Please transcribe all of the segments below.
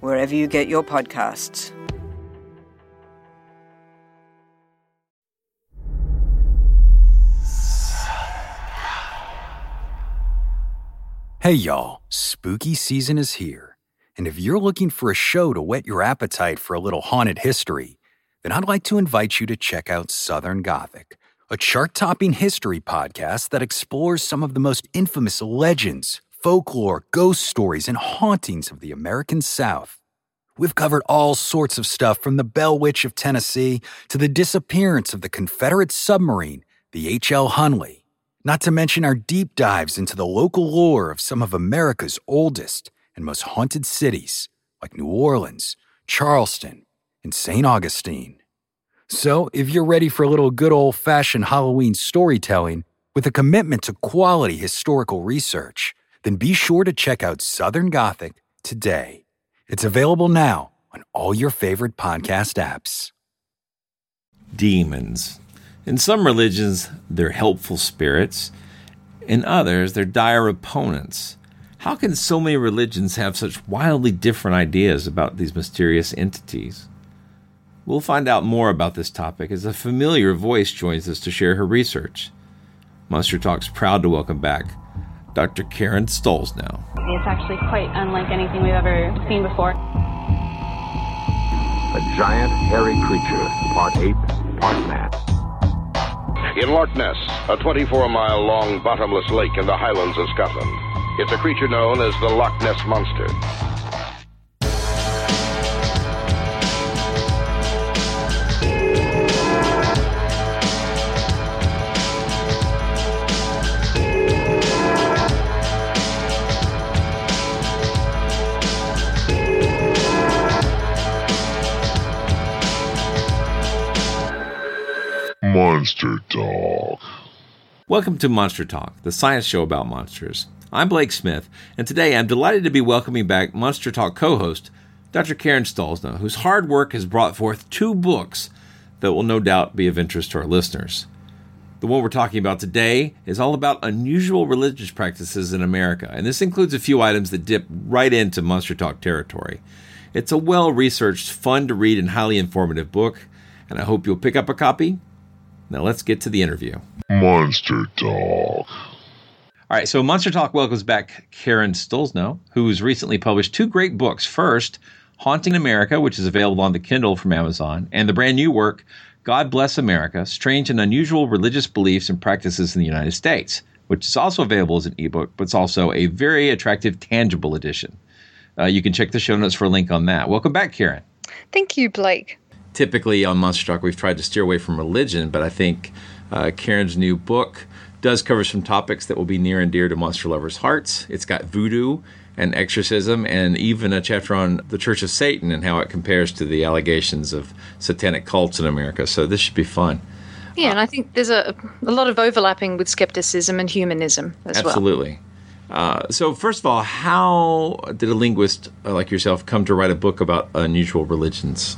wherever you get your podcasts. Hey, y'all, spooky season is here. And if you're looking for a show to whet your appetite for a little haunted history, then I'd like to invite you to check out Southern Gothic, a chart topping history podcast that explores some of the most infamous legends, folklore, ghost stories, and hauntings of the American South. We've covered all sorts of stuff from the Bell Witch of Tennessee to the disappearance of the Confederate submarine, the H.L. Hunley not to mention our deep dives into the local lore of some of America's oldest and most haunted cities, like New Orleans, Charleston, and St. Augustine. So, if you're ready for a little good old fashioned Halloween storytelling with a commitment to quality historical research, then be sure to check out Southern Gothic today. It's available now on all your favorite podcast apps. Demons. In some religions, they're helpful spirits. In others, they're dire opponents. How can so many religions have such wildly different ideas about these mysterious entities? We'll find out more about this topic as a familiar voice joins us to share her research. Monster Talk's proud to welcome back Dr. Karen Stollznow. It's actually quite unlike anything we've ever seen before. A giant, hairy creature, part ape, part man in Loch Ness, a 24 mile long bottomless lake in the highlands of Scotland. It's a creature known as the Loch Ness Monster. Monster Welcome to Monster Talk, the science show about monsters. I'm Blake Smith, and today I'm delighted to be welcoming back Monster Talk co host, Dr. Karen Stollznow, whose hard work has brought forth two books that will no doubt be of interest to our listeners. The one we're talking about today is all about unusual religious practices in America, and this includes a few items that dip right into Monster Talk territory. It's a well researched, fun to read, and highly informative book, and I hope you'll pick up a copy now let's get to the interview. Monster Talk. All right, so Monster Talk welcomes back Karen Stollznow, who's recently published two great books. First, Haunting America, which is available on the Kindle from Amazon, and the brand new work, God Bless America Strange and Unusual Religious Beliefs and Practices in the United States, which is also available as an ebook, but it's also a very attractive, tangible edition. Uh, you can check the show notes for a link on that. Welcome back, Karen. Thank you, Blake typically on Monster Talk, we've tried to steer away from religion, but I think uh, Karen's new book does cover some topics that will be near and dear to monster lovers' hearts. It's got voodoo and exorcism, and even a chapter on the Church of Satan and how it compares to the allegations of satanic cults in America. So this should be fun. Yeah, and I think there's a, a lot of overlapping with skepticism and humanism as absolutely. well. Absolutely. Uh, so, first of all, how did a linguist like yourself come to write a book about unusual religions?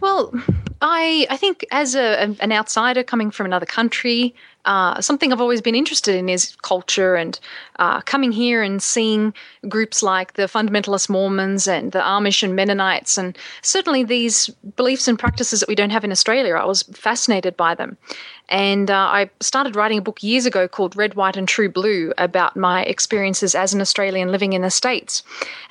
Well, I I think as a, an outsider coming from another country, uh, something I've always been interested in is culture and uh, coming here and seeing groups like the fundamentalist Mormons and the Amish and Mennonites, and certainly these beliefs and practices that we don't have in Australia. I was fascinated by them. And uh, I started writing a book years ago called Red, White, and True Blue about my experiences as an Australian living in the States.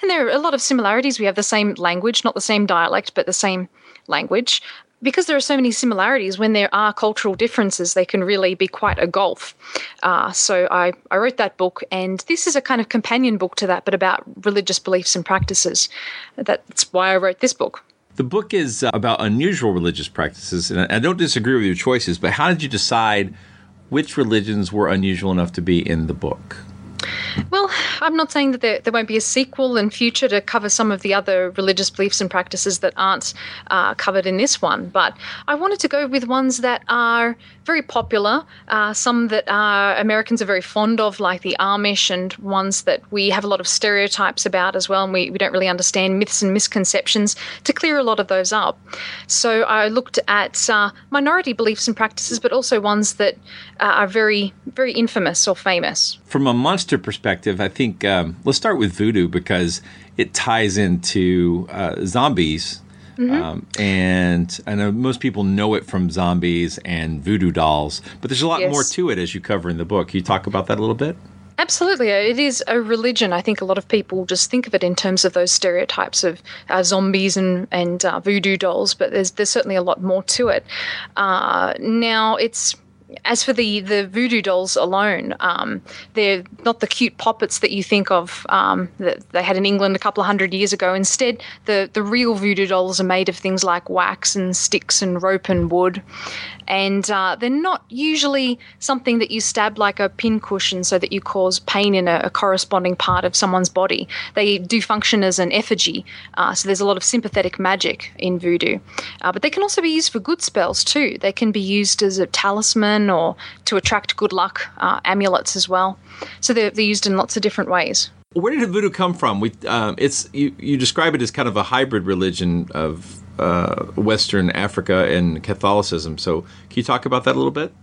And there are a lot of similarities. We have the same language, not the same dialect, but the same language. Because there are so many similarities, when there are cultural differences, they can really be quite a gulf. Uh, so I, I wrote that book, and this is a kind of companion book to that, but about religious beliefs and practices. That's why I wrote this book. The book is uh, about unusual religious practices, and I don't disagree with your choices, but how did you decide which religions were unusual enough to be in the book? Well, I'm not saying that there, there won't be a sequel in future to cover some of the other religious beliefs and practices that aren't uh, covered in this one, but I wanted to go with ones that are very popular, uh, some that Americans are very fond of, like the Amish, and ones that we have a lot of stereotypes about as well, and we, we don't really understand myths and misconceptions to clear a lot of those up. So I looked at uh, minority beliefs and practices, but also ones that uh, are very, very infamous or famous. From a monster perspective, I think um, let's start with voodoo because it ties into uh, zombies. Mm-hmm. Um, and I know most people know it from zombies and voodoo dolls, but there's a lot yes. more to it as you cover in the book. Can you talk about that a little bit? Absolutely. It is a religion. I think a lot of people just think of it in terms of those stereotypes of uh, zombies and, and uh, voodoo dolls, but there's, there's certainly a lot more to it. Uh, now, it's as for the the voodoo dolls alone, um, they're not the cute poppets that you think of um, that they had in England a couple of hundred years ago. Instead, the the real voodoo dolls are made of things like wax and sticks and rope and wood, and uh, they're not usually something that you stab like a pincushion so that you cause pain in a, a corresponding part of someone's body. They do function as an effigy, uh, so there's a lot of sympathetic magic in voodoo. Uh, but they can also be used for good spells too. They can be used as a talisman or to attract good luck, uh, amulets as well. So they're, they're used in lots of different ways where did voodoo come from? We, um, it's you, you describe it as kind of a hybrid religion of uh, Western Africa and Catholicism. So, can you talk about that a little bit?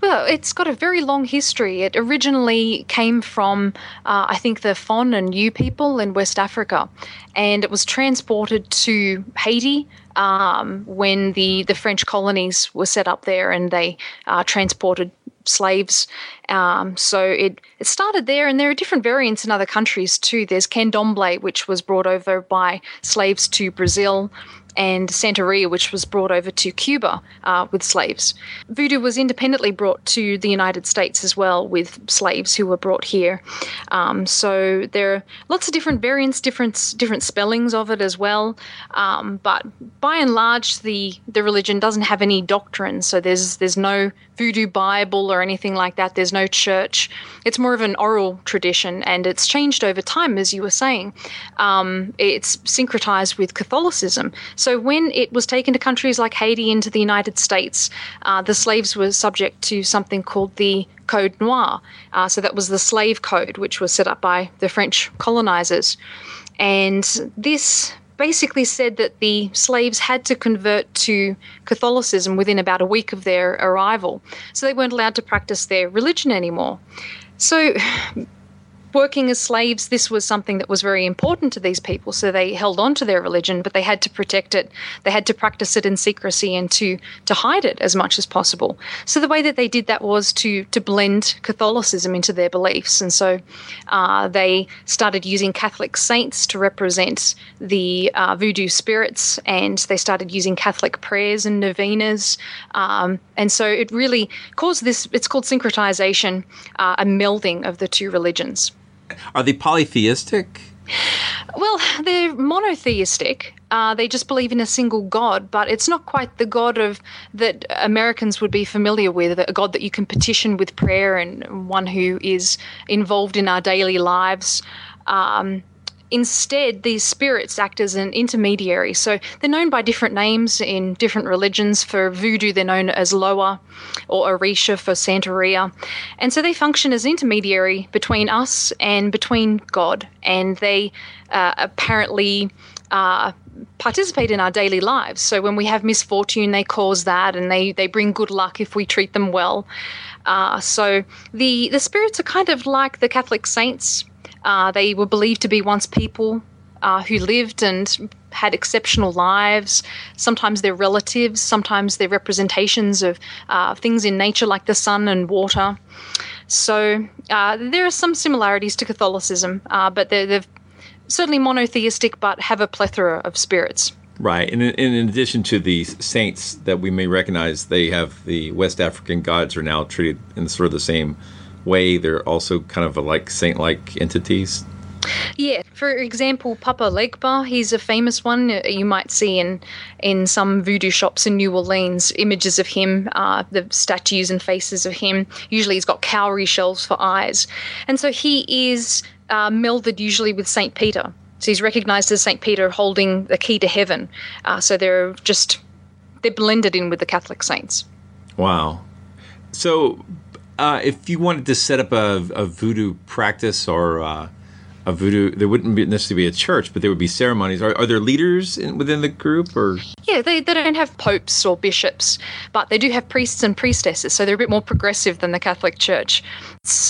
Well, it's got a very long history. It originally came from, uh, I think, the Fon and Ewe people in West Africa, and it was transported to Haiti um, when the, the French colonies were set up there, and they uh, transported slaves. Um, so it, it started there, and there are different variants in other countries too. There's candomblé, which was brought over by slaves to Brazil and Santeria, which was brought over to Cuba uh, with slaves. Voodoo was independently brought to the United States as well with slaves who were brought here. Um, so there are lots of different variants, different different spellings of it as well. Um, but by and large, the the religion doesn't have any doctrine. So there's there's no voodoo Bible or anything like that. There's no church. It's more of an oral tradition, and it's changed over time, as you were saying. Um, it's syncretized with Catholicism. So when it was taken to countries like Haiti into the United States, uh, the slaves were subject to something called the Code Noir. Uh, so that was the slave code, which was set up by the French colonizers. And this basically said that the slaves had to convert to Catholicism within about a week of their arrival. So they weren't allowed to practice their religion anymore. So working as slaves, this was something that was very important to these people. So they held on to their religion, but they had to protect it. They had to practice it in secrecy and to to hide it as much as possible. So the way that they did that was to to blend Catholicism into their beliefs, and so uh, they started using Catholic saints to represent the uh, voodoo spirits, and they started using Catholic prayers and novenas, um, and so it really caused this. It's called syncretization, uh, a melding of the two religions. Are they polytheistic? Well, they're monotheistic. Uh, they just believe in a single god, but it's not quite the god of that Americans would be familiar with, a god that you can petition with prayer and one who is involved in our daily lives. Um, Instead, these spirits act as an intermediary. So they're known by different names in different religions. For voodoo, they're known as Loa or Orisha for Santeria. And so they function as intermediary between us and between God. And they uh, apparently uh, participate in our daily lives. So when we have misfortune, they cause that, and they they bring good luck if we treat them well. Uh, so the the spirits are kind of like the Catholic saints uh, they were believed to be once people uh, who lived and had exceptional lives. Sometimes they're relatives, sometimes they're representations of uh, things in nature like the sun and water. So uh, there are some similarities to Catholicism, uh, but they're, they're, certainly monotheistic but have a plethora of spirits. Right. And in, in, addition to the saints that we may recognize, they have the West African gods are now treated in sort of the same way. They're also kind of like saint like entities. Yeah, for example, Papa Legba, he's a famous one. Uh, You might see in in some voodoo shops in New Orleans images of him, uh, the statues and faces of him. Usually, he's got cowrie shells for eyes, and so he is uh, melded usually with Saint Peter. So he's recognized as Saint Peter holding the key to heaven. Uh, so they're just they're blended in with the Catholic saints. Wow. So, uh, if you wanted to set up a, a voodoo practice or uh, a voodoo, there wouldn't be necessarily be a church, but there would be ceremonies. Are, are there leaders in, within the group, or Yeah, they, they don't have popes or bishops, but they do have priests and priestesses, so they're a bit more progressive than the Catholic Church.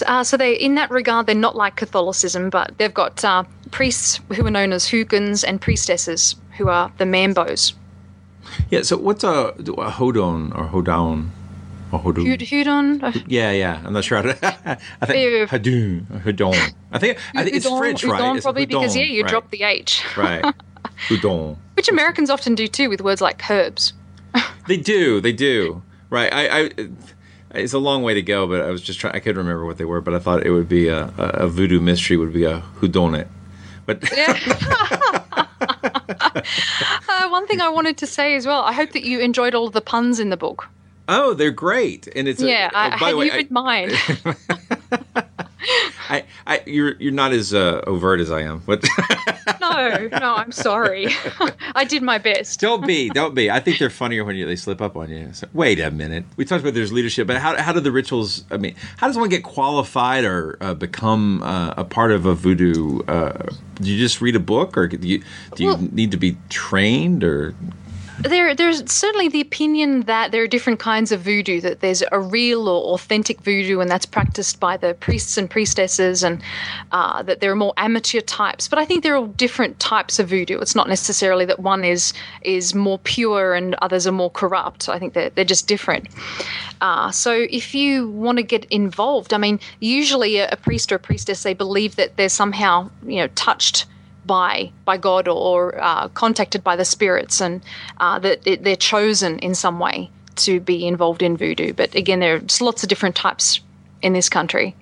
Uh, so they, in that regard, they're not like Catholicism, but they've got uh, priests who are known as Houngans and priestesses who are the Mambos. yeah? So, what's a, a hodon or hodown or hodu? Hud- Hudon? Yeah, yeah. I'm not sure how to. I think. Hadun, or Houdon. I think I think it's Udon- French, right? It's probably because yeah, you right. drop the H, right. Houdon. which Americans often do too with words like herbs. They do. They do. Right. I. I it's a long way to go, but I was just trying. I couldn't remember what they were, but I thought it would be a, a, a voodoo mystery. Would be a whodunit. But Uh, one thing I wanted to say as well, I hope that you enjoyed all of the puns in the book. Oh, they're great, and it's Yeah, A, I, oh, I by the way, you I- in mind. I, I, you're you're not as uh, overt as I am, but no, no, I'm sorry. I did my best. don't be, don't be. I think they're funnier when you, they slip up on you. So, wait a minute. We talked about there's leadership, but how how do the rituals? I mean, how does one get qualified or uh, become uh, a part of a voodoo? Uh, do you just read a book, or do you do you Well- need to be trained, or There, there's certainly the opinion that there are different kinds of voodoo. That there's a real or authentic voodoo, and that's practiced by the priests and priestesses, and uh, that there are more amateur types. But I think there are all different types of voodoo. It's not necessarily that one is is more pure and others are more corrupt. I think they're they're just different. Uh, so if you want to get involved, I mean, usually a, a priest or a priestess they believe that they're somehow you know touched by by God or uh, contacted by the spirits, and uh, that they're chosen in some way to be involved in voodoo. But again, there's lots of different types in this country.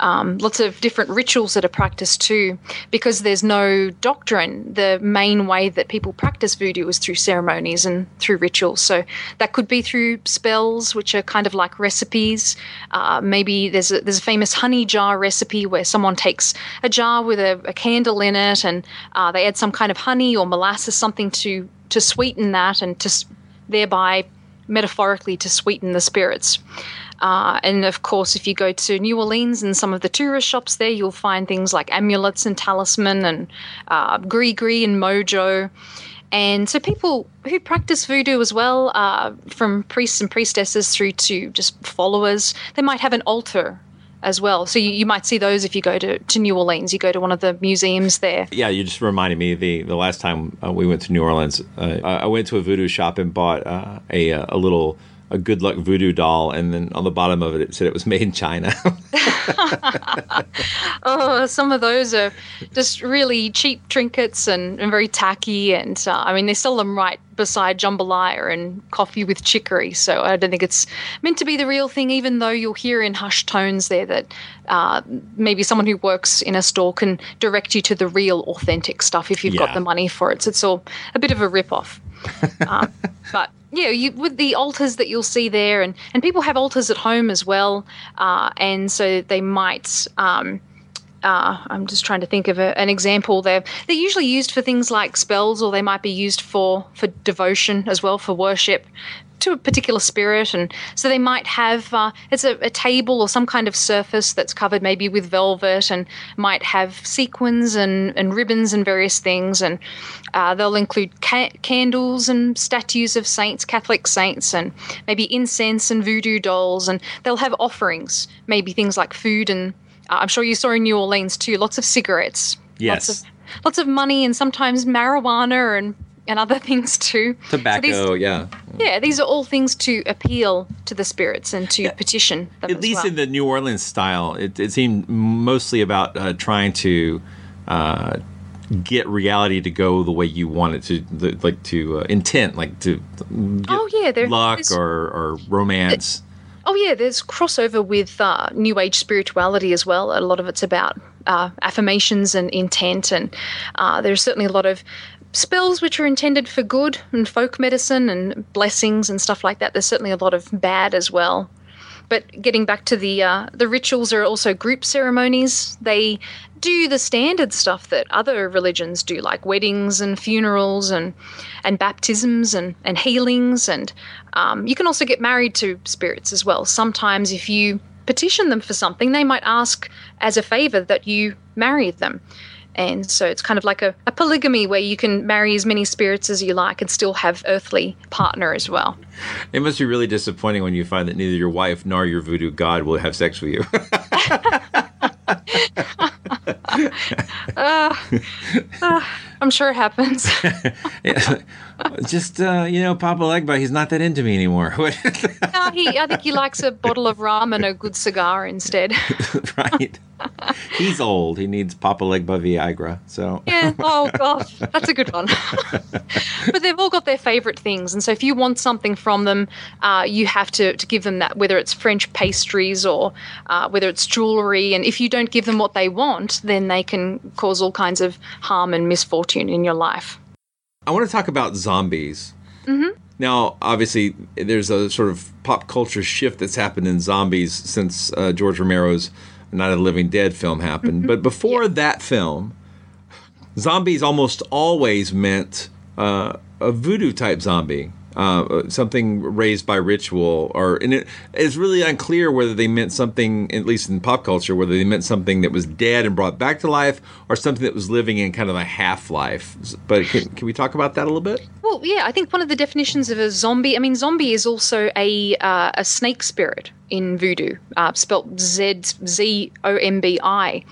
Um, lots of different rituals that are practiced too, because there's no doctrine. The main way that people practice voodoo is through ceremonies and through rituals. So that could be through spells, which are kind of like recipes. Uh, maybe there's a, there's a famous honey jar recipe where someone takes a jar with a, a candle in it and uh, they add some kind of honey or molasses, something to to sweeten that and to thereby metaphorically to sweeten the spirits. Uh, and of course, if you go to New Orleans and some of the tourist shops there, you'll find things like amulets and talisman and uh, gris-gris and mojo. And so people who practice voodoo as well, uh, from priests and priestesses through to just followers, they might have an altar as well. So you, you might see those if you go to, to New Orleans. You go to one of the museums there. yeah, you just reminded me the the last time uh, we went to New Orleans, uh, I went to a voodoo shop and bought uh, a a little a good luck voodoo doll, and then on the bottom of it it said it was made in China. Oh, some of those are just really cheap trinkets and, and very tacky. And uh, I mean, they sell them right beside jambalaya and coffee with chicory. So I don't think it's meant to be the real thing, even though you'll hear in hushed tones there that uh, maybe someone who works in a store can direct you to the real, authentic stuff if you've Yeah. got the money for it. So it's all a bit of a rip off. um, but yeah, you, with the altars that you'll see there, and, and people have altars at home as well, uh, and so they might. Um, uh, I'm just trying to think of a, an example. They're they're usually used for things like spells, or they might be used for for devotion as well, for worship to a particular spirit, and so they might have uh, it's a, a table or some kind of surface that's covered maybe with velvet, and might have sequins and, and ribbons and various things, and uh, they'll include ca- candles and statues of saints, Catholic saints, and maybe incense and voodoo dolls, and they'll have offerings, maybe things like food and uh, I'm sure you saw in New Orleans too, lots of cigarettes, Yes. lots of lots of money, and sometimes marijuana and and other things too. So Tobacco, these- yeah. yeah, these are all things to appeal to the spirits and to petition them. At as least well. in the New Orleans style, it, it seemed mostly about uh, trying to uh, get reality to go the way you want it to, the, like to uh, intent, like to get Oh, yeah, there- luck or, or romance. Oh yeah, there's crossover with uh, New Age spirituality as well. A lot of it's about uh, affirmations and intent, and uh, there's certainly a lot of spells which are intended for good and folk medicine and blessings and stuff like that. There's certainly a lot of bad as well. But getting back to the uh, the rituals are also group ceremonies. They do the standard stuff that other religions do, like weddings and funerals and and baptisms and and healings. And um, you can also get married to spirits as well. Sometimes, if you petition them for something, they might ask as a favor that you marry them. And so it's kind of like a, a, polygamy where you can marry as many spirits as you like and still have earthly partner as well. It must be really disappointing when you find that neither your wife nor your voodoo god will have sex with you. uh, uh, I'm sure it happens. Just uh, you know, Papa Legba, he's not that into me anymore. no, he. I think he likes a bottle of rum and a good cigar instead. right. He's old. He needs Papa Legba Viagra. So yeah. Oh gosh, that's a good one. but they've all got their favorite things, and so if you want something from them, uh, you have to to give them that. Whether it's French pastries or uh, whether it's jewelry, and if you don't give them what they want, then they can cause all kinds of harm and misfortune in your life. I want to talk about zombies. Mm-hmm. Now, obviously, there's a sort of pop culture shift that's happened in zombies since uh, George Romero's Night of the Living Dead film happened. Mm-hmm. But before yeah. that film, zombies almost always meant uh, a voodoo type zombie uh, something raised by ritual, or and it is really unclear whether they meant something, at least in pop culture, whether they meant something that was dead and brought back to life, or something that was living in kind of a half life. But can, can we talk about that a little bit? Well, yeah, I think one of the definitions of a zombie. I mean, zombie is also a uh, a snake spirit in voodoo, uh, spelt Z Z O M B I.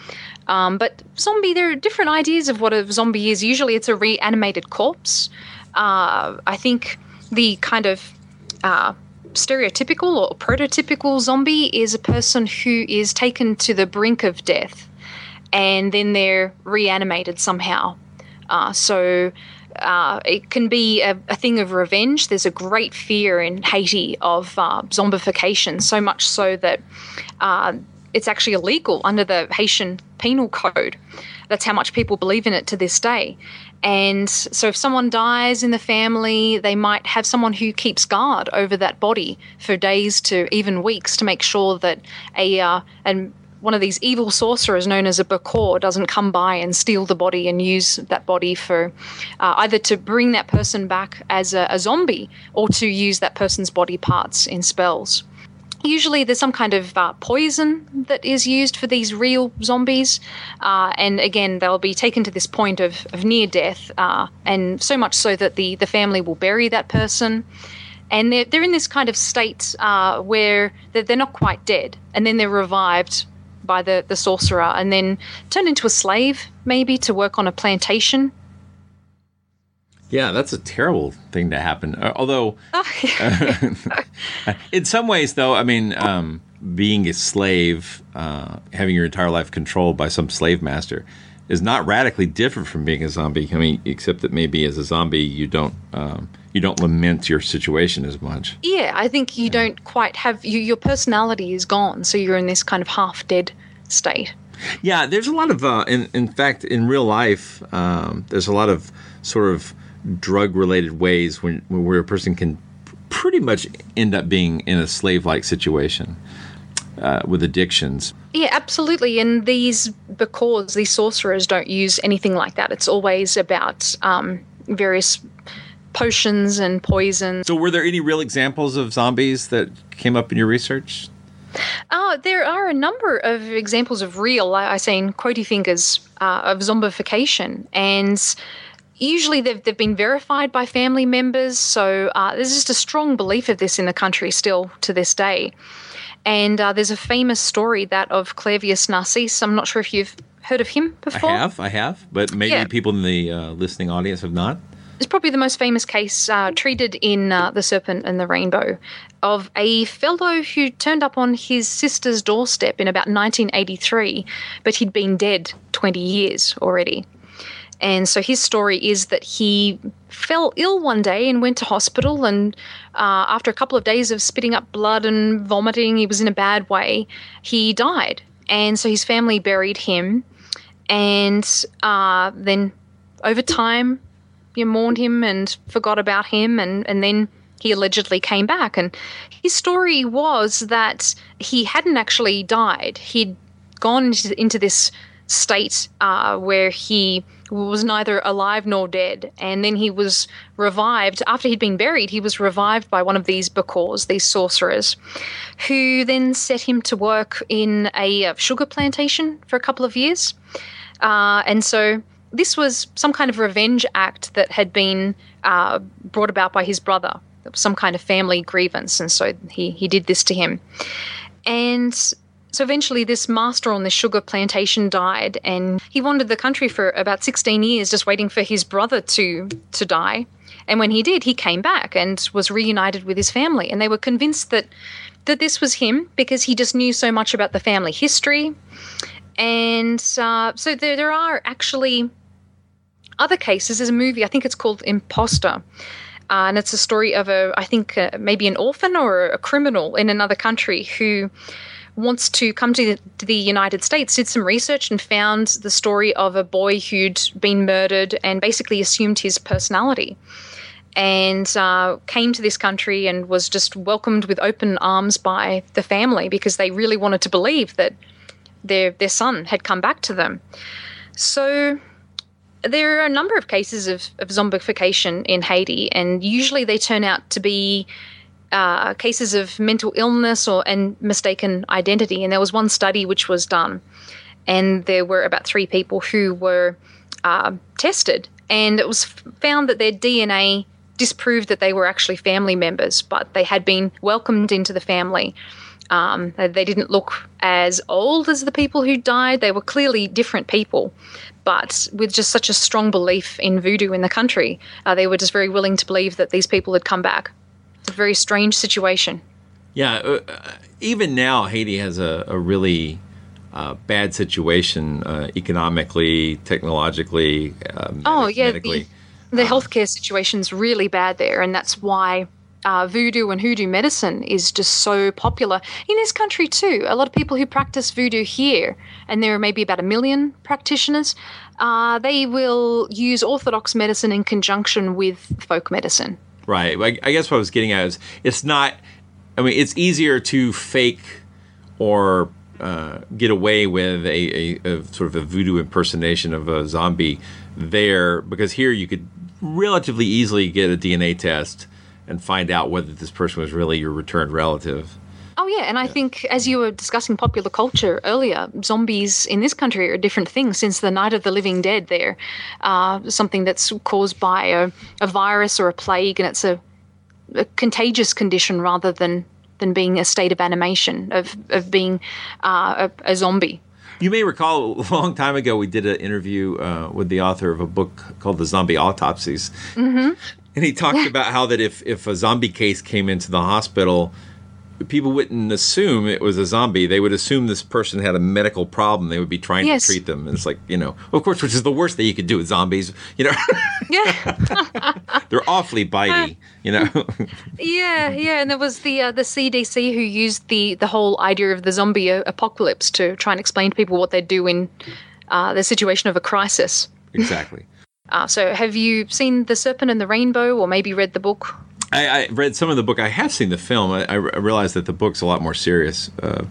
Um, but zombie, there are different ideas of what a zombie is. Usually, it's a reanimated corpse. Uh, I think the kind of uh, stereotypical or prototypical zombie is a person who is taken to the brink of death and then they're reanimated somehow. Uh, so uh, it can be a, a, thing of revenge. There's a great fear in Haiti of uh, zombification, so much so that uh, it's actually illegal under the Haitian penal code. That's how much people believe in it to this day. And so, if someone dies in the family, they might have someone who keeps guard over that body for days to even weeks to make sure that a uh, and one of these evil sorcerers known as a Bokor doesn't come by and steal the body and use that body for uh, either to bring that person back as a, a zombie or to use that person's body parts in spells. Usually, there's some kind of uh, poison that is used for these real zombies, uh, and again, they'll be taken to this point of, of near death, uh, and so much so that the, the family will bury that person. And they're, they're in this kind of state uh, where they're, they're not quite dead, and then they're revived by the, the sorcerer, and then turned into a slave, maybe, to work on a plantation yeah, that's a terrible thing to happen. Uh, although, uh, in some ways, though, I mean, um, being a slave, uh, having your entire life controlled by some slave master, is not radically different from being a zombie. I mean, except that maybe as a zombie, you don't um, you don't lament your situation as much. Yeah, I think you yeah. don't quite have you, your personality is gone, so you're in this kind of half dead state. Yeah, there's a lot of, uh, in in fact, in real life, um, there's a lot of sort of drug related ways when, where a person can pretty much end up being in a slave like situation uh, with addictions. Yeah, absolutely. And these because these sorcerers, don't use anything like that. It's always about um, various potions and poisons. So, were there any real examples of zombies that came up in your research? Uh, there are a number of examples of real, I say in quotey fingers, uh, of zombification. And usually they've, they've been verified by family members. So uh, there's just a strong belief of this in the country still to this day. And uh, there's a famous story, that of Clairvius Narcisse. I'm not sure if you've heard of him before. I have, I have, but maybe yeah. people in the uh, listening audience have not. It's probably the most famous case uh, treated in uh, The Serpent and the Rainbow of a fellow who turned up on his sister's doorstep in about 1983, but he'd been dead 20 years already. And so his story is that he fell ill one day and went to hospital. And uh, after a couple of days of spitting up blood and vomiting, he was in a bad way, he died. And so his family buried him. and uh, then over time, you mourned him and forgot about him, and and then he allegedly came back. And his story was that he hadn't actually died. He'd gone into, into this state uh, where he was neither alive nor dead. And then he was revived. After he'd been buried, he was revived by one of these Bokors, these sorcerers, who then set him to work in a sugar plantation for a couple of years. Uh, and so this was some kind of revenge act that had been uh, brought about by his brother, some kind of family grievance. And so he, he did this to him. And so eventually, this master on the sugar plantation died, and he wandered the country for about 16 years, just waiting for his brother to to die. And when he did, he came back and was reunited with his family, and they were convinced that that this was him because he just knew so much about the family history. And uh, so there, there are actually other cases. There's a movie, I think it's called Imposter. Uh, and it's a story of a, I think, uh, maybe an orphan or a criminal in another country who wants to come to the, to the, United States, did some research and found the story of a boy who'd been murdered and basically assumed his personality. And uh, came to this country and was just welcomed with open arms by the family because they really wanted to believe that their their son had come back to them. So there are a number of cases of, of zombification in Haiti, and usually they turn out to be uh, cases of mental illness or and mistaken identity. And there was one study which was done, and there were about three people who were uh, tested, and it was found that their DNA disproved that they were actually family members, but they had been welcomed into the family. Um, they didn't look as old as the people who died. They were clearly different people, but with just such a strong belief in voodoo in the country, uh, they were just very willing to believe that these people had come back very strange situation. Yeah, uh, even now, Haiti has a, a really uh, bad situation uh, economically, technologically. Uh, oh, yeah. The, the uh, healthcare situation's really bad there, and that's why uh, voodoo and hoodoo medicine is just so popular in this country too. A lot of people who practice voodoo here, and there are maybe about a million practitioners, uh, they will use orthodox medicine in conjunction with folk medicine. Right. I, I guess what I was getting at is it's not. I mean, it's easier to fake or uh, get away with a, a, a, sort of a voodoo impersonation of a zombie there because here you could relatively easily get a DNA test and find out whether this person was really your returned relative. Oh yeah, and I think as you were discussing popular culture earlier, zombies in this country are a different thing. Since the Night of the Living Dead, they're uh, something that's caused by a, a, virus or a plague, and it's a, a, contagious condition rather than than being a state of animation of of being uh, a, a, zombie. You may recall a long time ago we did an interview uh, with the author of a book called The Zombie Autopsies, mm-hmm. and he talked about how that if if a zombie case came into the hospital people wouldn't assume it was a zombie. They would assume this person had a medical problem. They would be trying yes. to treat them. And it's like, you know, of course, which is the worst thing you could do with zombies, you know. Yeah. They're awfully bitey, uh, you know. yeah, yeah. And there was the uh, the CDC who used the the whole idea of the zombie apocalypse to try and explain to people what they'd do in uh, the situation of a crisis. Exactly. Uh, so, have you seen The Serpent and the Rainbow, or maybe read the book? I, I, read some of the book. I have seen the film. I, I realized that the book's a lot more serious. Uh,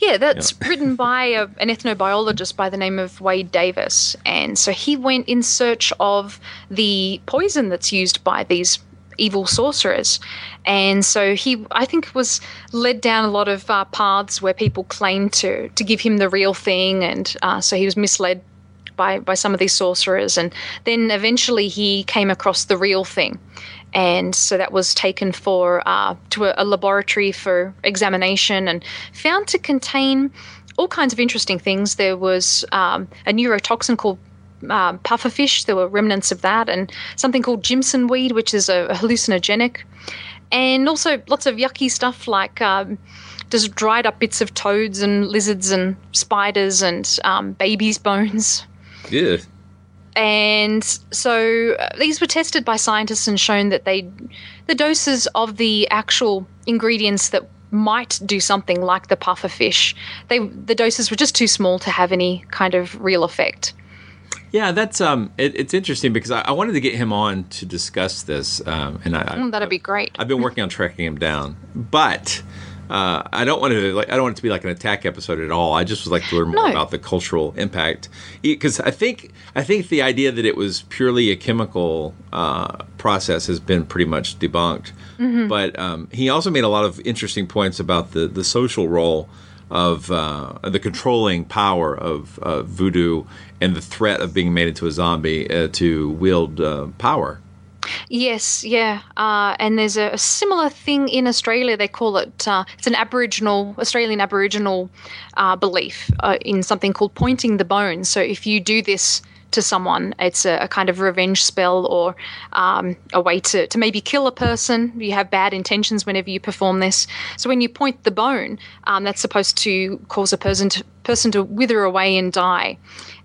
yeah, that's you know. written by a, an ethnobiologist by the name of Wade Davis, and so he went in search of the poison that's used by these evil sorcerers, and so he, I think, was led down a lot of uh, paths where people claimed to to give him the real thing, and uh, so he was misled by by some of these sorcerers, and then eventually he came across the real thing and so that was taken for uh, to a, a, laboratory for examination and found to contain all kinds of interesting things. There was um, a neurotoxin called uh, pufferfish. There were remnants of that, and something called Jimson weed, which is a, a hallucinogenic, and also lots of yucky stuff like. Um, just dried up bits of toads and lizards and spiders and um, babies' bones. Yeah. And so uh, these were tested by scientists and shown that they, the doses of the actual ingredients that might do something like the puffer fish. They the doses were just too small to have any kind of real effect. Yeah, that's um, it, it's interesting because I, I, wanted to get him on to discuss this, um, and I, mm, that'd be great. I've been working on tracking him down, but uh, I don't want to like I don't want it to be like an attack episode at all. I just would like to learn more no. about the cultural impact because I think I think the idea that it was purely a chemical uh, process has been pretty much debunked. Mm-hmm. But um, he also made a lot of interesting points about the the social role of uh, the controlling power of uh, voodoo and the threat of being made into a zombie uh, to wield uh, power. Yes, yeah, uh, and there's a, a, similar thing in Australia. They call it uh, it's an Aboriginal Australian Aboriginal uh, belief uh, in something called pointing the bone. So if you do this to someone, it's a, a kind of revenge spell or um, a way to, to maybe kill a person. You have bad intentions whenever you perform this. So when you point the bone, um, that's supposed to cause a person to person to wither away and die.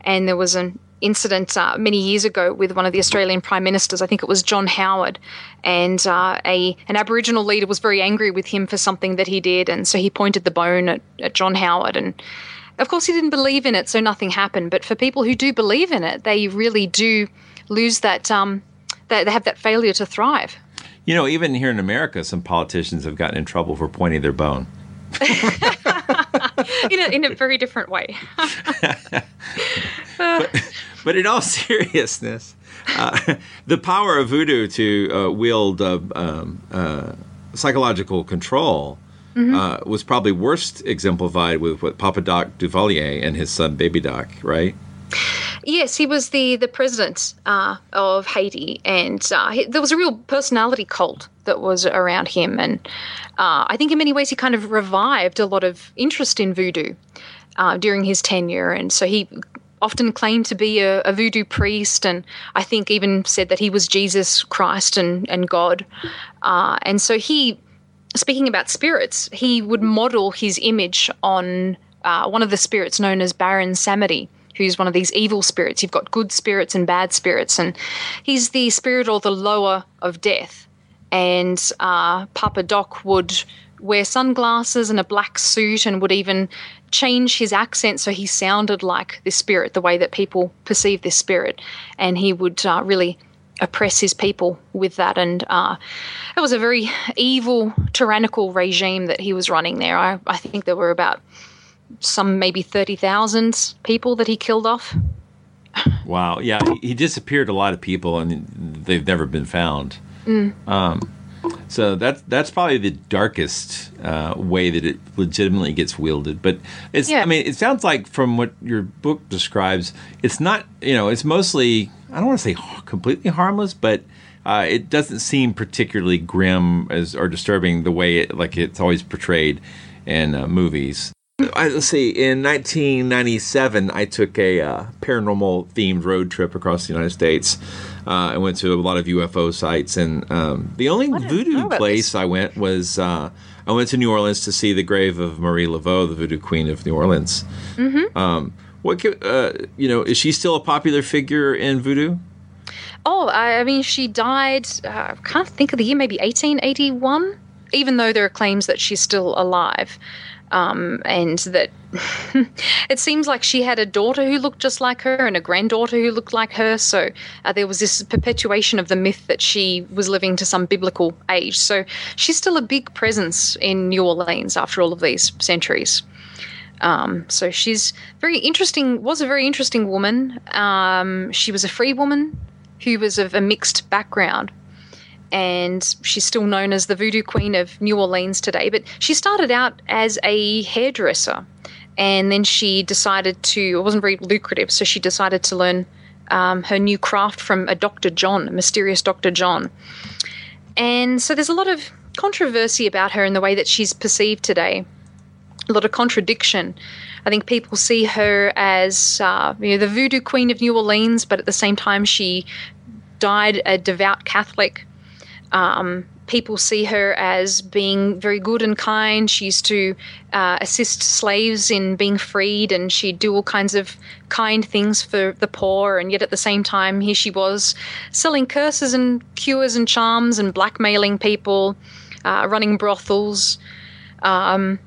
And there was an incident uh, many years ago with one of the Australian prime ministers. I think it was John Howard, and uh, a an Aboriginal leader was very angry with him for something that he did, and so he pointed the bone at, at John Howard and. Of course, he didn't believe in it, so nothing happened. But for people who do believe in it, they really do lose that. Um, they, they have that failure to thrive. You know, even here in America, some politicians have gotten in trouble for pointing their bone. in, a, in a very different way. but, but, in all seriousness, uh, the power of voodoo to uh, wield uh, um, uh, psychological control mm-hmm. Uh, was probably worst exemplified with what Papa Doc Duvalier and his son Baby Doc, right? Yes, he was the the president uh, of Haiti, and uh, he, there was a real personality cult that was around him, and uh, I think in many ways he kind of revived a lot of interest in voodoo uh, during his tenure, and so he often claimed to be a, a, voodoo priest, and I think even said that he was Jesus Christ and and God, uh, and so he. Speaking about spirits, he would model his image on uh, one of the spirits known as Baron Samedi, who's one of these evil spirits. You've got good spirits and bad spirits, and he's the spirit or the Loa of death. And uh, Papa Doc would wear sunglasses and a black suit and would even change his accent so he sounded like this spirit, the way that people perceive this spirit. And he would uh, really oppress his people with that. And uh, it was a very evil, tyrannical regime that he was running there. I, I think there were about some maybe 30,000 people that he killed off. Wow. Yeah. He disappeared a lot of people and they've never been found. Mm. Um, so that's that's probably the darkest uh, way that it legitimately gets wielded. But it's yeah. I mean it sounds like from what your book describes, it's not you know it's mostly I don't want to say completely harmless, but uh, it doesn't seem particularly grim as or disturbing the way it like it's always portrayed in uh, movies. I, let's see. In 1997, I took a uh, paranormal themed road trip across the United States. Uh, I went to a lot of UFO sites, and um, the only voodoo place this. I went was uh, I went to New Orleans to see the grave of Marie Laveau, the voodoo queen of New Orleans. Mm-hmm. Um, what uh, you know? Is she still a popular figure in voodoo? Oh, I mean, she died. Uh, I can't think of the year. Maybe 1881. Even though there are claims that she's still alive um, and that it seems like she had a daughter who looked just like her and a granddaughter who looked like her. So uh, there was this perpetuation of the myth that she was living to some biblical age. So she's still a big presence in New Orleans after all of these centuries. Um, so she's very interesting. Was a very interesting woman. Um, she was a free woman who was of a mixed background and she's still known as the Voodoo Queen of New Orleans today. But she started out as a hairdresser, and then she decided to. It wasn't very lucrative, so she decided to learn um, her new craft from a Dr. John, a mysterious Dr. John. And so there's a lot of controversy about her in the way that she's perceived today. A lot of contradiction. I think people see her as uh, you know, the voodoo queen of New Orleans, but at the same time, she died a devout Catholic um, people see her as being very good and kind. She used to uh, assist slaves in being freed, and she'd do all kinds of kind things for the poor. And yet, at the same time, here she was selling curses and cures and charms and blackmailing people, uh, running brothels. Um,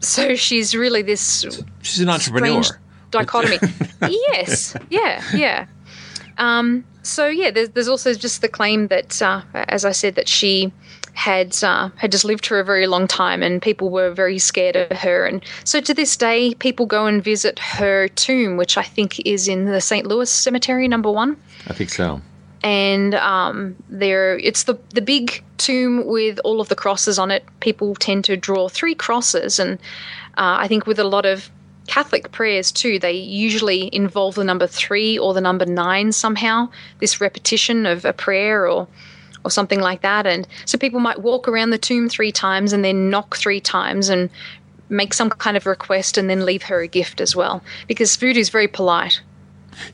so she's really this. She's an entrepreneur. Dichotomy. yes. Yeah. Yeah. Um, so yeah, there's, there's also just the claim that, uh, as I said, that she had uh, had just lived for a very long time, and people were very scared of her. And so to this day, people go and visit her tomb, which I think is in the St. Louis Cemetery, number one. I think so. And um, there, it's the the big tomb with all of the crosses on it. People tend to draw three crosses, and uh, I think with a lot of Catholic prayers too, they usually involve the number three or the number nine somehow. This repetition of a prayer or or something like that. And so people might walk around the tomb three times and then knock three times and make some kind of request and then leave her a gift as well because voodoo is very polite.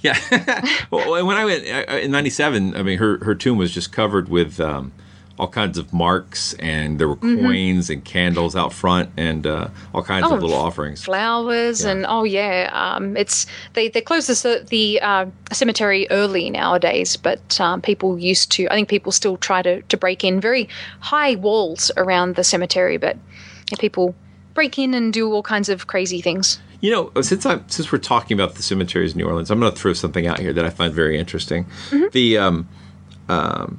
Yeah. well, when I went uh, in '97, I mean, her her tomb was just covered with um, all kinds of marks, and there were Mhm. coins and candles out front, and uh, all kinds Oh, of little offerings. flowers and oh yeah um, it's they they close the the uh, cemetery early nowadays but um, people used to i think people still try to, to break in very high walls around the cemetery but yeah, people break in and do all kinds of crazy things You know, since I since we're talking about the cemeteries in New Orleans, I'm going to throw something out here that I find very interesting. The um, um,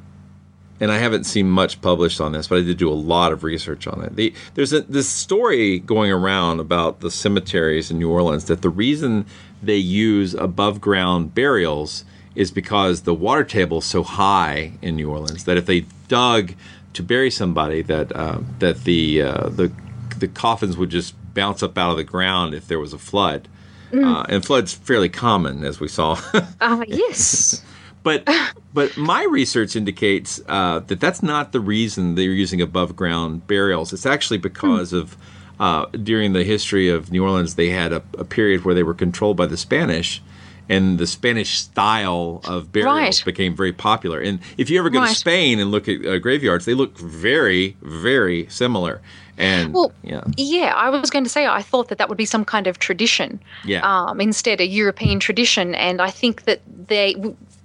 and I haven't seen much published on this, but I did do a lot of research on it. The, there's a, this story going around about the cemeteries in New Orleans that the reason they use above ground burials is because the water table is so high in New Orleans that if they dug to bury somebody, that uh, that the uh, the the coffins would just bounce up out of the ground if there was a flood. Mm. Uh, and floods fairly common, as we saw. uh, yes But but my research indicates uh, that that's not the reason they're using above ground burials. It's actually because of uh, during the history of New Orleans, they had a, a period where they were controlled by the Spanish, and the Spanish style of burials Right. became very popular. And if you ever go to Spain and look at uh, graveyards, they look very very similar. And Well, yeah, yeah i was going to say i thought that that would be some kind of tradition Yeah. um, instead a european tradition and i think that they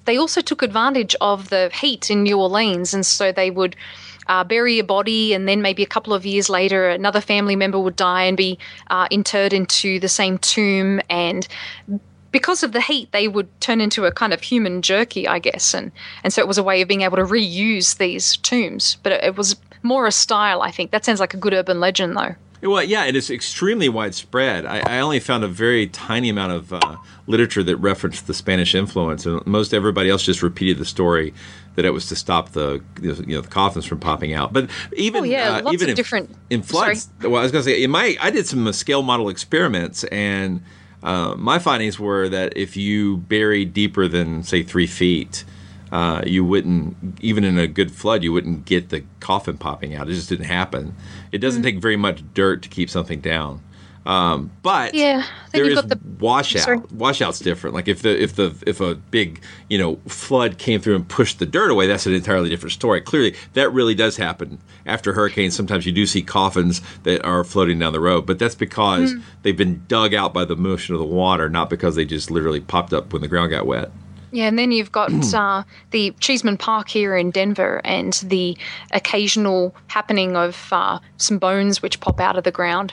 they also took advantage of the heat in new orleans and so they would uh, bury a body and then maybe a couple of years later another family member would die and be uh, interred into the same tomb and because of the heat, they would turn into a kind of human jerky, I guess, and and so it was a way of being able to reuse these tombs. But it, it was more a style, I think. That sounds like a good urban legend, though. Well, yeah, it is extremely widespread. I, I only found a very tiny amount of uh, literature that referenced the Spanish influence, and most everybody else just repeated the story that it was to stop the you know the coffins from popping out. But even Oh, yeah, uh, lots even of in, different- in floods. Well, I was going to say in my I did some uh, scale model experiments, and uh, my findings were that if you bury deeper than say three feet. Uh, you wouldn't even in a good flood you wouldn't get the coffin popping out it just didn't happen it doesn't Hmm. take very much dirt to keep something down um, but Yeah, there is the washout. Sorry. Washout's different. Like if the if the if a big you know flood came through and pushed the dirt away, that's an entirely different story. Clearly, that really does happen after hurricanes. Sometimes you do see coffins that are floating down the road, but that's because Hmm. they've been dug out by the motion of the water, not because they just literally popped up when the ground got wet. Yeah, and then you've got uh, the Cheeseman Park here in Denver, and the occasional happening of uh, some bones which pop out of the ground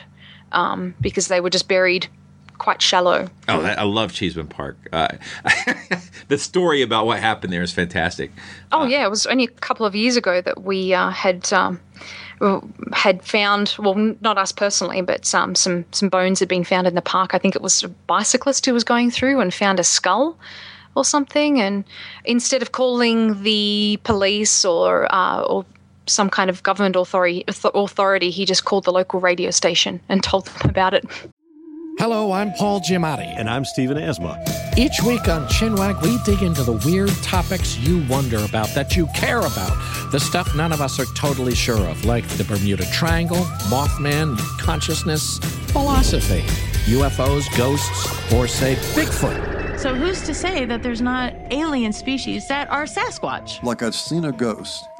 um, because they were just buried quite shallow. Oh, that, I love Cheeseman Park. Uh, the story about what happened there is fantastic. Oh yeah, it was only a couple of years ago that we uh, had um, had found well, not us personally, but um, some some bones had been found in the park. I think it was a bicyclist who was going through and found a skull or something, and instead of calling the police or uh, or some kind of government authority authority, he just called the local radio station and told them about it. Hello, I'm Paul Giamatti. And I'm Stephen Asma. Each week on Chinwag, we dig into the weird topics you wonder about, that you care about, the stuff none of us are totally sure of, like the Bermuda Triangle, Mothman, consciousness, philosophy, UFOs, ghosts, or say Bigfoot. So who's to say that there's not alien species that are Sasquatch? Like I've seen a ghost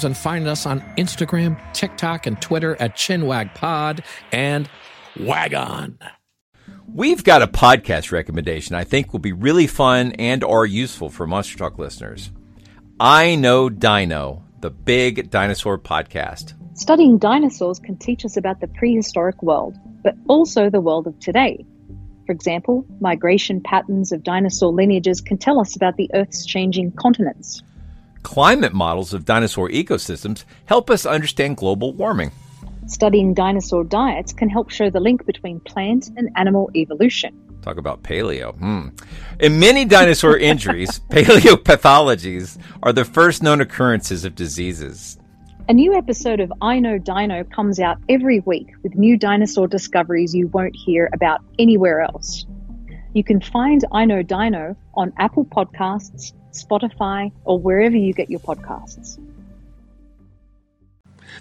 and find us on Instagram, TikTok, and Twitter at ChinwagPod and Wagon. We've got a podcast recommendation I think will be really fun and or useful for Monster Talk listeners. I Know Dino, the big dinosaur podcast. Studying dinosaurs can teach us about the prehistoric world, but also the world of today. For example, migration patterns of dinosaur lineages can tell us about the Earth's changing continents. Climate models of dinosaur ecosystems help us understand global warming. Studying dinosaur diets can help show the link between plant and animal evolution. Talk about paleo. Hmm. In many dinosaur injuries, paleopathologies are the first known occurrences of diseases. A new episode of I Know Dino comes out every week with new dinosaur discoveries you won't hear about anywhere else. You can find I Know Dino on Apple Podcasts, Spotify, or wherever you get your podcasts.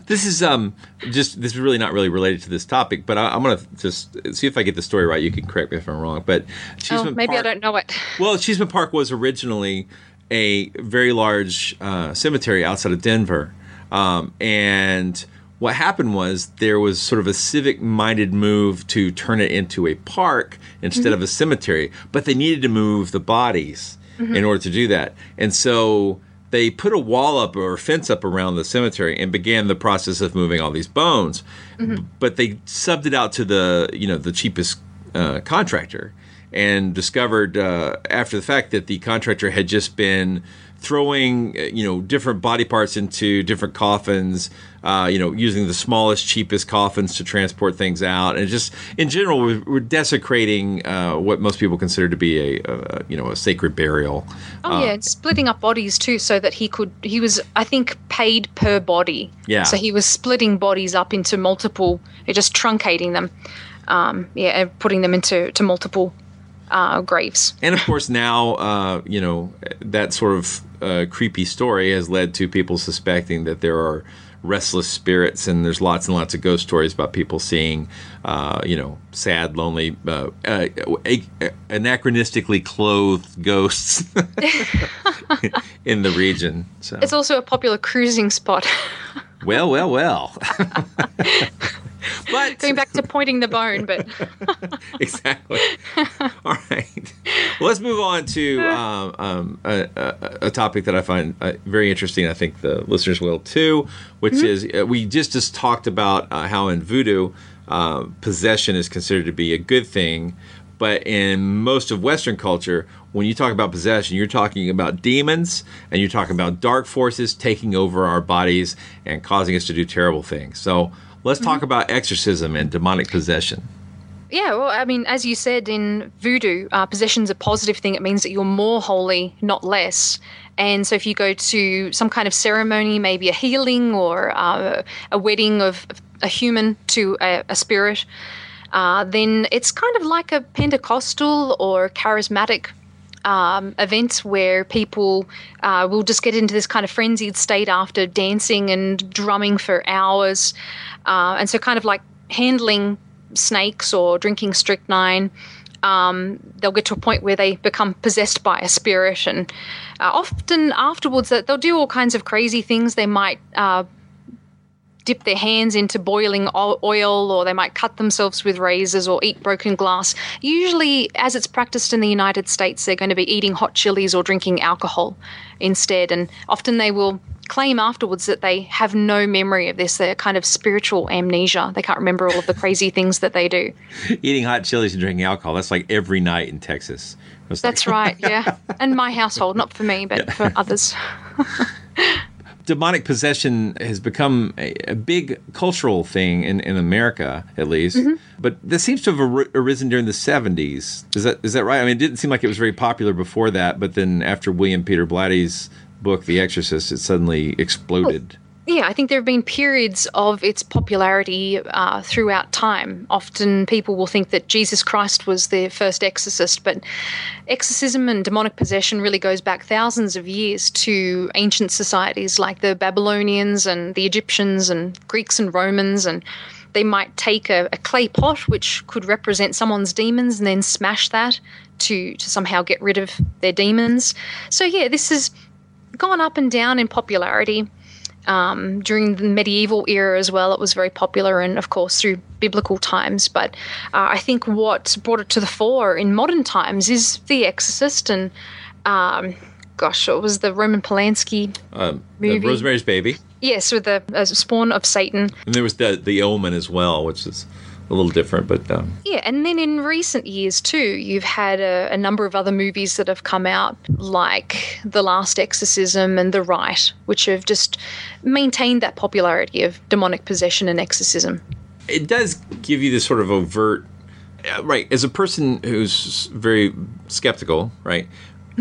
This is um just this is really not really related to this topic, but I, am gonna just see if I get the story right. You can correct me if I'm wrong, but oh, maybe Park, I don't know it. Well, Cheeseman Park was originally a very large uh, cemetery outside of Denver, um, and what happened was there was sort of a civic minded move to turn it into a park instead mm-hmm. of a cemetery, but they needed to move the bodies mm-hmm. in order to do that, and so they put a wall up or a fence up around the cemetery and began the process of moving all these bones. Mm-hmm. But they subbed it out to the you know the cheapest uh, contractor and discovered uh, after the fact that the contractor had just been throwing uh, you know different body parts into different coffins uh, you know using the smallest cheapest coffins to transport things out. And just in general we're, we're desecrating uh, what most people consider to be a, a, you know a sacred burial. Oh yeah and splitting up bodies too so that he could he was i think paid per body. Yeah. So he was splitting bodies up into multiple just truncating them. Um, yeah and putting them into to multiple uh, graves. And of course, now uh, you know that sort of uh, creepy story has led to people suspecting that there are restless spirits, and there's lots and lots of ghost stories about people seeing, uh, you know, sad, lonely, uh, uh, anachronistically clothed ghosts in the region. So. It's also a popular cruising spot. well, well, well. but going back to pointing the bone, but exactly. All right. Well, let's move on to um, um, a, a, a, topic that I find uh, very interesting. I think the listeners will too, which mm-hmm. is uh, we just just talked about uh, how in voodoo uh, possession is considered to be a good thing. But in most of Western culture, when you talk about possession, you're talking about demons and you're talking about dark forces taking over our bodies and causing us to do terrible things. So, Let's mm-hmm. talk about exorcism and demonic possession. Yeah, well, I mean, as you said in voodoo, uh, possession's a positive thing. It means that you're more holy, not less. And so, if you go to some kind of ceremony, maybe a healing or uh, a wedding of a human to a, a spirit, uh, then it's kind of like a Pentecostal or charismatic um, events where people uh, will just get into this kind of frenzied state after dancing and drumming for hours. Uh, and so, kind of like handling snakes or drinking strychnine. Um, they'll get to a point where they become possessed by a spirit, and uh, often afterwards, they'll do all kinds of crazy things. They might uh, dip their hands into boiling oil or they might cut themselves with razors or eat broken glass. Usually, as it's practiced in the United States, they're going to be eating hot chilies or drinking alcohol instead. And often they will claim afterwards that they have no memory of this. They're kind of spiritual amnesia. They can't remember all of the crazy things that they do. Eating hot chilies and drinking alcohol, that's like every night in Texas. That's like right, yeah. And my household, not for me, but yeah. for others. demonic possession has become a, a, big cultural thing in, in America, at least. Mm-hmm. But this seems to have ar- arisen during the 70s. Is that is that right? I mean, it didn't seem like it was very popular before that, but then after William Peter Blatty's book, The Exorcist, it suddenly exploded. Yeah, I think there have been periods of its popularity uh, throughout time. Often people will think that Jesus Christ was the first exorcist, but exorcism and demonic possession really goes back thousands of years to ancient societies like the Babylonians and the Egyptians and Greeks and Romans and they might take a, a, clay pot which could represent someone's demons and then smash that to to somehow get rid of their demons. So yeah, this has gone up and down in popularity. Um, during the medieval era as well, it was very popular, and of course through biblical times. But uh, I think what brought it to the fore in modern times is The Exorcist, and um, gosh, it was the Roman Polanski um, movie, Rosemary's Baby. Yes, with the uh, spawn of Satan. And there was the the Omen as well, which is a little different, but um. yeah. And then in recent years too, you've had a, a, number of other movies that have come out, like The Last Exorcism and The Rite, which have just maintained that popularity of demonic possession and exorcism. It does give you this sort of overt, uh, right? As a person who's very skeptical, right?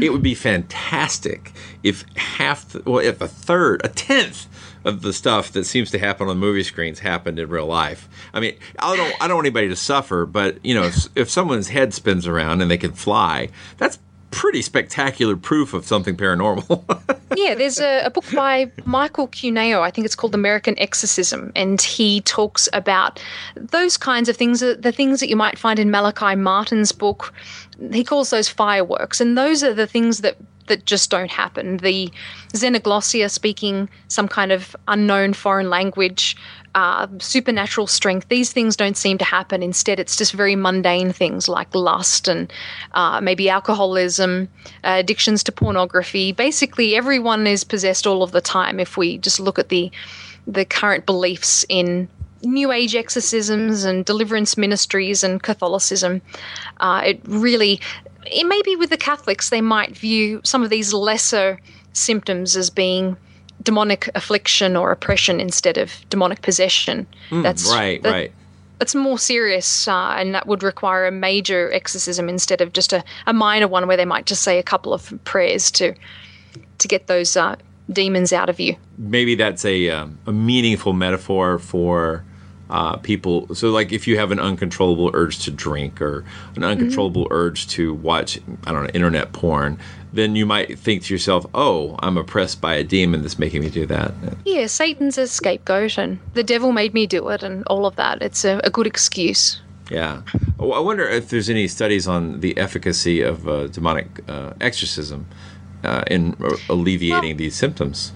It would be fantastic if half, the, well, if a third, a tenth of the stuff that seems to happen on movie screens happened in real life. I mean, I don't I don't want anybody to suffer, but you know, if, if someone's head spins around and they can fly, that's pretty spectacular proof of something paranormal. yeah, there's a, a, book by Michael Cuneo. I think it's called American Exorcism, and he talks about those kinds of things, the things that you might find in Malachi Martin's book. He calls those fireworks, and those are the things that that just don't happen. The xenoglossia, speaking some kind of unknown foreign language, uh, supernatural strength, these things don't seem to happen. Instead, it's just very mundane things like lust and uh, maybe alcoholism, uh, addictions to pornography. Basically, everyone is possessed all of the time if we just look at the the current beliefs in New Age exorcisms and deliverance ministries and Catholicism. Uh, it really it may be with the Catholics, they might view some of these lesser symptoms as being demonic affliction or oppression instead of demonic possession. Mm, that's right, that, right. That's more serious, uh, and that would require a major exorcism instead of just a, a minor one where they might just say a couple of prayers to to get those uh, demons out of you. Maybe that's a um, a meaningful metaphor for uh, people. So, like, if you have an uncontrollable urge to drink or an uncontrollable mm-hmm. urge to watch, I don't know, internet porn, then you might think to yourself, "Oh, I'm oppressed by a demon that's making me do that." Yeah, Satan's a scapegoat, and the devil made me do it, and all of that. It's a, a good excuse. Yeah, I wonder if there's any studies on the efficacy of uh, demonic uh, exorcism uh, in alleviating well, these symptoms.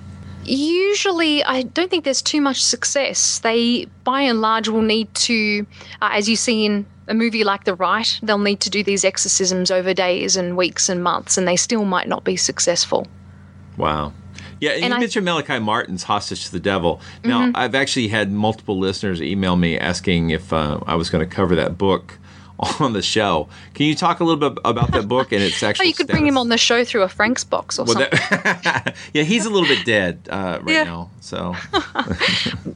Usually, I don't think there's too much success. They, by and large, will need to, uh, as you see in a movie like The Rite, they'll need to do these exorcisms over days and weeks and months, and they still might not be successful. Wow. Yeah, and, and you I, mentioned Malachi Martin's Hostage to the Devil. Now, mm-hmm. I've actually had multiple listeners email me asking if uh, I was going to cover that book on the show. Can you talk a little bit about that book and its actual? oh, you could status? bring him on the show through a Frank's box or well, something. That, yeah, he's a little bit dead uh, right yeah. now. So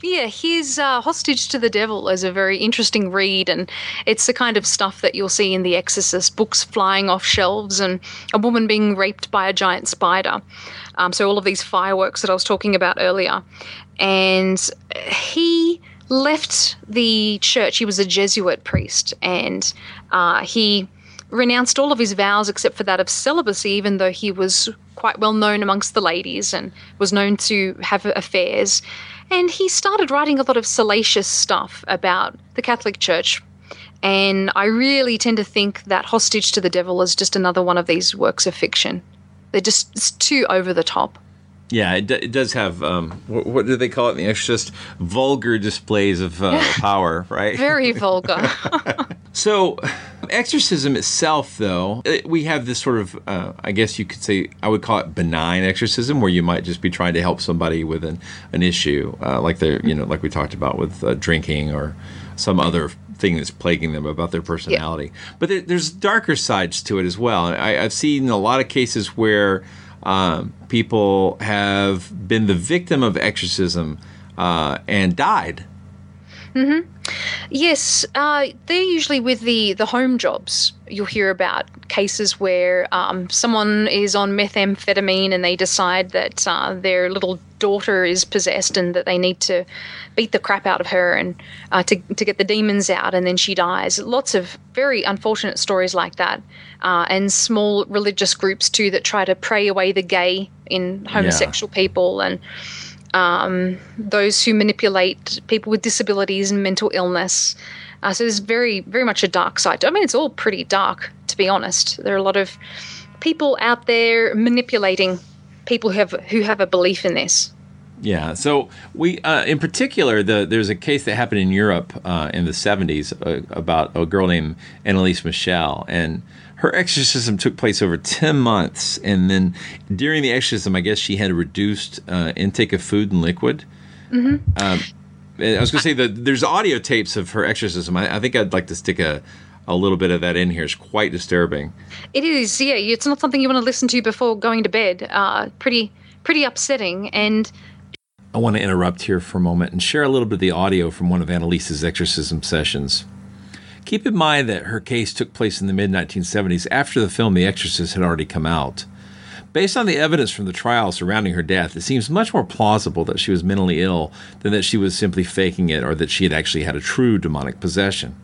yeah, his uh, Hostage to the Devil is a very interesting read, and it's the kind of stuff that you'll see in The Exorcist: books flying off shelves and a woman being raped by a giant spider. Um, so all of these fireworks that I was talking about earlier, and he left the church. He was a Jesuit priest, and uh, he renounced all of his vows except for that of celibacy, even though he was quite well known amongst the ladies and was known to have affairs. And he started writing a lot of salacious stuff about the Catholic Church. And I really tend to think that Hostage to the Devil is just another one of these works of fiction. They're just too over the top. Yeah, it, d- it does have um, what, what, do they call it in The Exorcist? Vulgar displays of uh, power, right? Very vulgar. so, exorcism itself, though, it, we have this sort of, uh, I guess you could say, I would call it benign exorcism, where you might just be trying to help somebody with an, an issue, uh, like they you know, like we talked about with uh, drinking or some other thing that's plaguing them about their personality. Yeah. But there, there's darker sides to it as well. I, I've seen a lot of cases where um, people have been the victim of exorcism uh, and died. Mm-hmm. Yes, uh, they're usually with the, the home jobs. You'll hear about cases where um, someone is on methamphetamine and they decide that uh, their little daughter is possessed and that they need to beat the crap out of her and uh, to, to get the demons out, and then she dies. Lots of very unfortunate stories like that, uh, and small religious groups too that try to pray away the gay in homosexual yeah. people and. Um, those who manipulate people with disabilities and mental illness. Uh, so there's very, very much a dark side. I mean, it's all pretty dark, to be honest. There are a lot of people out there manipulating people who have who have a belief in this. Yeah. So we, uh, in particular, the, there's a case that happened in Europe uh, in the 70s uh, about a girl named Anneliese Michel, and her exorcism took place over 10 months. And then during the exorcism, I guess she had a reduced uh, intake of food and liquid. Mm-hmm. Um, I was going to say that there's audio tapes of her exorcism. I, I, think I'd like to stick a, a little bit of that in here. It's quite disturbing. It is, yeah. It's not something you want to listen to before going to bed. Uh, pretty, pretty upsetting. And I want to interrupt here for a moment and share a little bit of the audio from one of Anneliese's exorcism sessions. Keep in mind that her case took place in the mid 1970s after the film The Exorcist had already come out. Based on the evidence from the trial surrounding her death, it seems much more plausible that she was mentally ill than that she was simply faking it or that she had actually had a true demonic possession.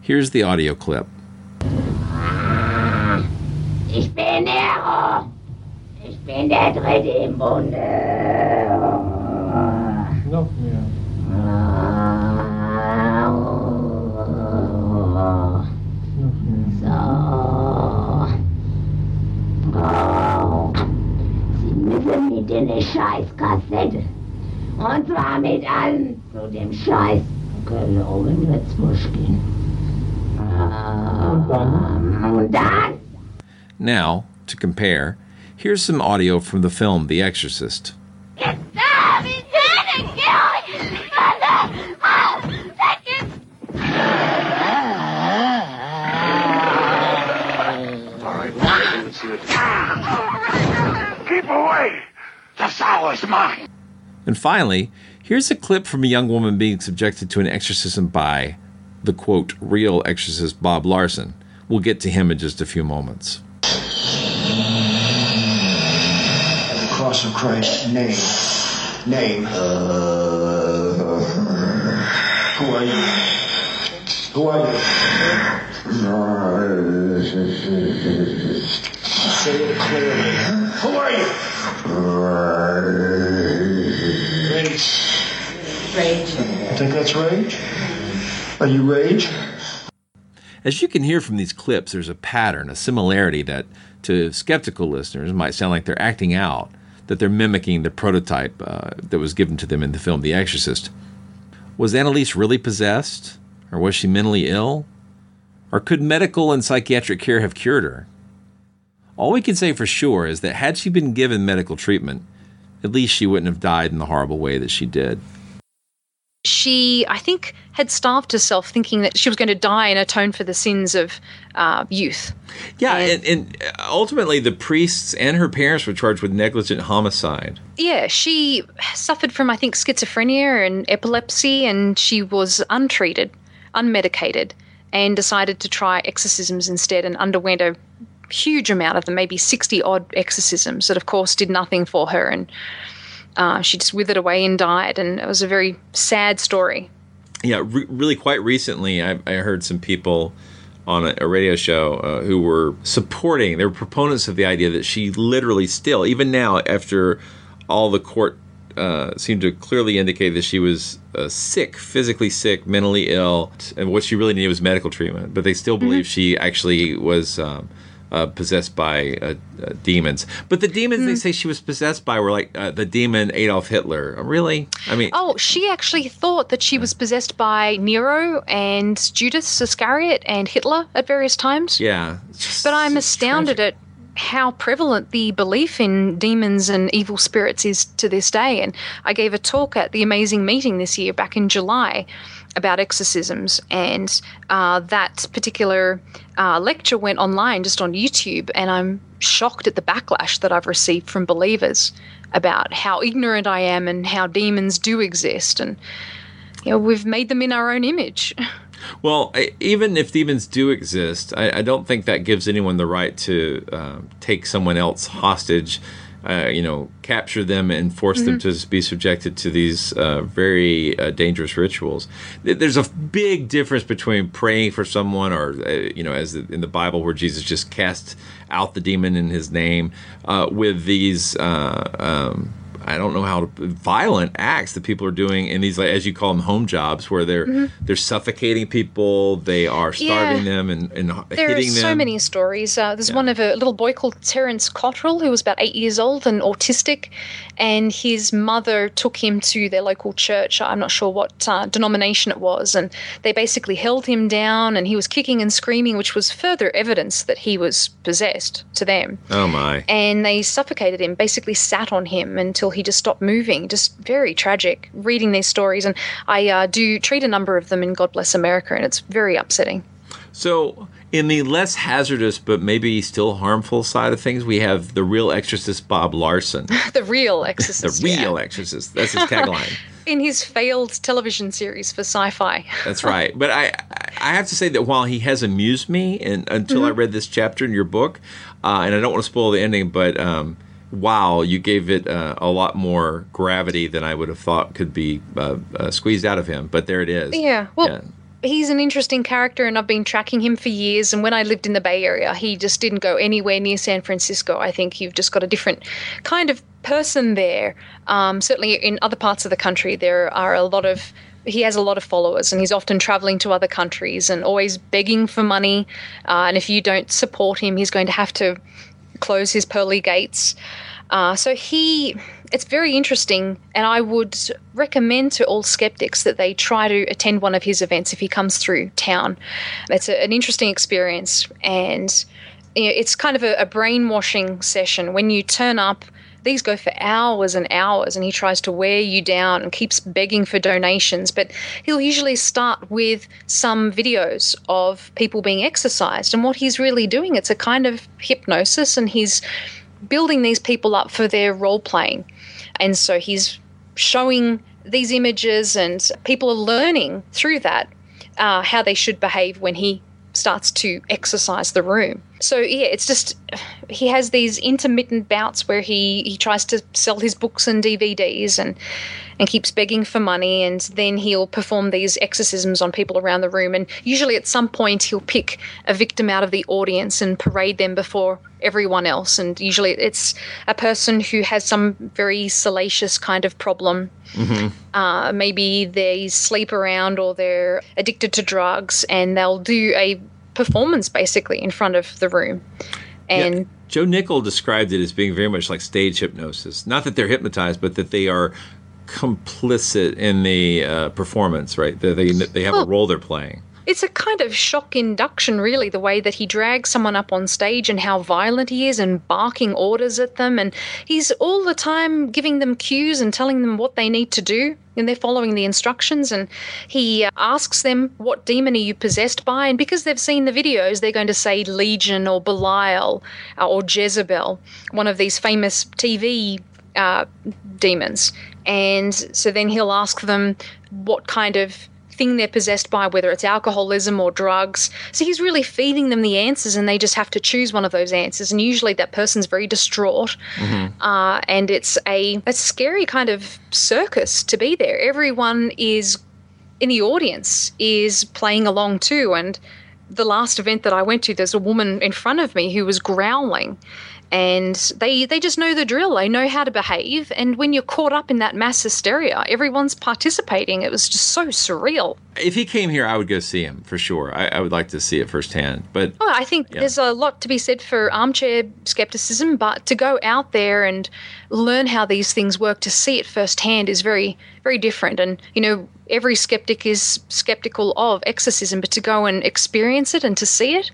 Here's the audio clip. Ich bin Nero. Ich bin der Dritte im Bunde. Noch mehr. mit in Scheißkassette. Und zwar mit allem zu dem Scheiß. Gelogen wird's Muschkin. Und? Und ähm, dann? Now, to compare, here's some audio from the film The Exorcist. Keep away! The sow is mine. And finally, here's a clip from a young woman being subjected to an exorcism by the quote, real exorcist Bob Larson. We'll get to him in just a few moments. The cross of Christ, name. Name. Uh, who are you? Who are you? Say it clearly. Who are you? Rage. Rage. I think that's rage. Are you rage? As you can hear from these clips, there's a pattern, a similarity that to skeptical listeners might sound like they're acting out, that they're mimicking the prototype uh, that was given to them in the film The Exorcist. Was Anneliese really possessed? Or was she mentally ill? Or could medical and psychiatric care have cured her? All we can say for sure is that had she been given medical treatment, at least she wouldn't have died in the horrible way that she did. She, I think, had starved herself thinking that she was going to die and atone for the sins of uh, youth. Yeah, and, and, and ultimately the priests and her parents were charged with negligent homicide. Yeah, she suffered from, I think, schizophrenia and epilepsy, and she was untreated, unmedicated, and decided to try exorcisms instead and underwent a huge amount of them, maybe 60 odd exorcisms that, of course, did nothing for her. And uh, she just withered away and died. And it was a very sad story. Yeah, re- really, quite recently, I, I, heard some people on a, a radio show uh, who were supporting, they were proponents of the idea that she literally still, even now, after all the court uh, seemed to clearly indicate that she was uh, sick, physically sick, mentally ill, and what she really needed was medical treatment. But they still believe mm-hmm. she actually was um, uh, possessed by uh, uh, demons. But the demons mm. they hmm. say she was possessed by were like uh, the demon Adolf Hitler. Really? I mean, oh, she actually thought that she was possessed by Nero and Judas Iscariot and Hitler at various times. Yeah, but I'm astounded tragic. at how prevalent the belief in demons and evil spirits is to this day. And I gave a talk at the Amazing Meeting this year, back in July, about exorcisms, and uh, that particular uh, lecture went online just on YouTube, and I'm shocked at the backlash that I've received from believers about how ignorant I am and how demons do exist, and you know we've made them in our own image. Well, even if demons do exist, I, I, don't think that gives anyone the right to um, take someone else hostage. Uh, you know, capture them and force mm-hmm. them to be subjected to these uh, very uh, dangerous rituals. There's a big difference between praying for someone, or uh, you know, as in the Bible, where Jesus just cast out the demon in His name, uh, with these. Uh, um, I don't know how to, violent acts that people are doing in these, like, as you call them, home jobs, where they're mm-hmm. they're suffocating people, they are starving yeah. them and, and there hitting are them. so many stories. Uh, there's yeah. one of a little boy called Terrance Cottrell who was about eight years old and autistic, and his mother took him to their local church. I'm not sure what uh, denomination it was, and they basically held him down, and he was kicking and screaming, which was further evidence that he was possessed to them. Oh my! And they suffocated him, basically sat on him until he just stopped moving. Just very tragic reading these stories. And I uh, do treat a number of them in God Bless America, and it's very upsetting. So, in the less hazardous but maybe still harmful side of things, we have the real exorcist Bob Larson. the real exorcist. the real yeah. exorcist. That's his tagline. in his failed television series for sci-fi. That's right. But I, I have to say that while he has amused me, and until mm-hmm. I read this chapter in your book, uh, and I don't want to spoil the ending, but um, wow, you gave it uh, a lot more gravity than I would have thought could be uh, uh, squeezed out of him. But there it is. Yeah. Well. Yeah. He's an interesting character, and I've been tracking him for years. And when I lived in the Bay Area, he just didn't go anywhere near San Francisco. I think you've just got a different kind of person there. Um, certainly, in other parts of the country, there are a lot of he has a lot of followers and he's often traveling to other countries and always begging for money. Uh, and if you don't support him, he's going to have to close his pearly gates. Uh, so he, it's very interesting, and I would recommend to all skeptics that they try to attend one of his events if he comes through town. It's a, an interesting experience, and you know, it's kind of a, a brainwashing session. When you turn up, these go for hours and hours, and he tries to wear you down and keeps begging for donations. But he'll usually start with some videos of people being exorcised. and what he's really doing, it's a kind of hypnosis, and he's building these people up for their role playing. And so he's showing these images, and people are learning through that uh, how they should behave when he starts to exorcise the room. So yeah, it's just he has these intermittent bouts where he he tries to sell his books and DVDs and and keeps begging for money and then he'll perform these exorcisms on people around the room. And usually at some point he'll pick a victim out of the audience and parade them before everyone else. And usually it's a person who has some very salacious kind of problem. Mm-hmm. uh, maybe they sleep around or they're addicted to drugs and they'll do a performance basically in front of the room and yeah. Joe Nickell described it as being very much like stage hypnosis. Not that they're hypnotized, but that they are complicit in the uh, performance, right? They they, they have well, a role they're playing. It's a kind of shock induction, really, the way that he drags someone up on stage and how violent he is and barking orders at them. And he's all the time giving them cues and telling them what they need to do. And they're following the instructions. And he uh, asks them, What demon are you possessed by? And because they've seen the videos, they're going to say Legion or Belial uh, or Jezebel, one of these famous TV uh, demons. And so then he'll ask them what kind of thing they're possessed by, whether it's alcoholism or drugs. So he's really feeding them the answers, and they just have to choose one of those answers. And usually that person's very distraught, mm-hmm. uh, and it's a a scary kind of circus to be there. Everyone is in the audience is playing along too, and the last event that I went to, there's a woman in front of me who was growling and they they just know the drill. They know how to behave. And when you're caught up in that mass hysteria, everyone's participating. It was just so surreal. If he came here, I would go see him for sure. I, I would like to see it firsthand. But well, I think yeah. there's a lot to be said for armchair skepticism, but to go out there and learn how these things work, to see it firsthand, is very very different. And you know, every skeptic is skeptical of exorcism, but to go and experience it and to see it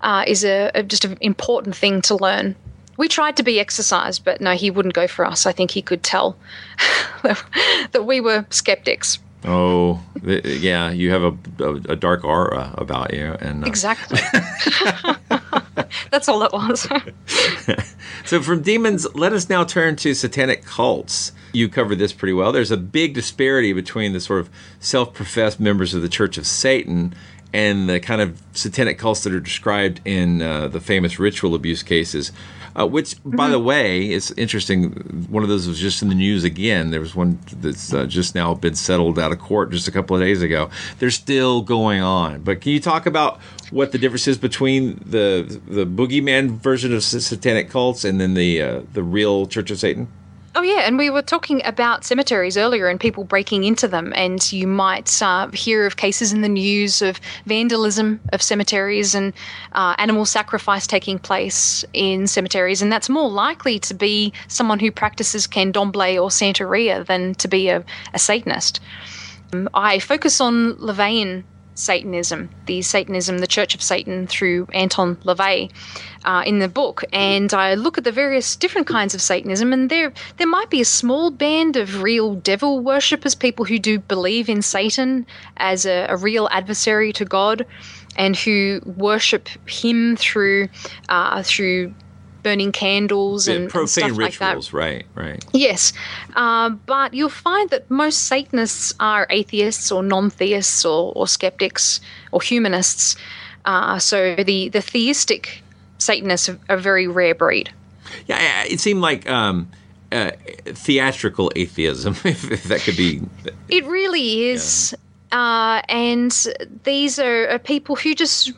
uh, is a, a just an important thing to learn we tried to be exorcised, but no, he wouldn't go for us. I think he could tell that we were skeptics. Oh, yeah, you have a, a, a dark aura about you, and uh, exactly. That's all it was. so, from demons, let us now turn to satanic cults. you covered this pretty well. There's a big disparity between the sort of self-professed members of the Church of Satan and the kind of satanic cults that are described in uh, the famous ritual abuse cases. Uh, which, mm-hmm. by the way, is interesting. One of those was just in the news again. There was one that's uh, just now been settled out of court just a couple of days ago. They're still going on. But can you talk about what the difference is between the the boogeyman version of satanic cults and then the uh, the real Church of Satan? Oh, yeah. And we were talking about cemeteries earlier and people breaking into them. And you might uh, hear of cases in the news of vandalism of cemeteries and uh, animal sacrifice taking place in cemeteries. And that's more likely to be someone who practices candomblé or Santeria than to be a, a Satanist. Um, I focus on LaVeyan Satanism, the Satanism, the Church of Satan through Anton LaVey uh, in the book, and I look at the various different kinds of Satanism, and there there might be a small band of real devil worshippers, people who do believe in Satan as a, a real adversary to God, and who worship him through uh, through burning candles and, profane and stuff rituals, like right? Right. Yes, uh, but you'll find that most Satanists are atheists or non-theists or, or skeptics or humanists. Uh, so the the theistic Satanists are a very rare breed. Yeah, it seemed like. Um, uh, theatrical atheism, if, that could be. It really is. Yeah. Uh, and these are, are, people who just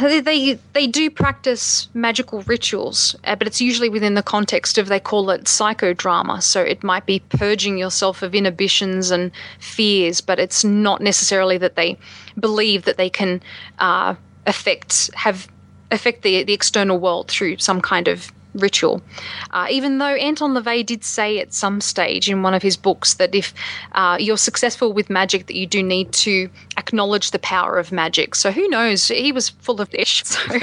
they they do practice magical rituals, uh, but it's usually within the context of they call it psychodrama. So it might be purging yourself of inhibitions and fears, but it's not necessarily that they believe that they can uh, affect have affect the the external world through some kind of ritual. Uh, even though Anton LaVey did say at some stage in one of his books that if uh, you're successful with magic, that you do need to acknowledge the power of magic. So who knows? He was full of this. So.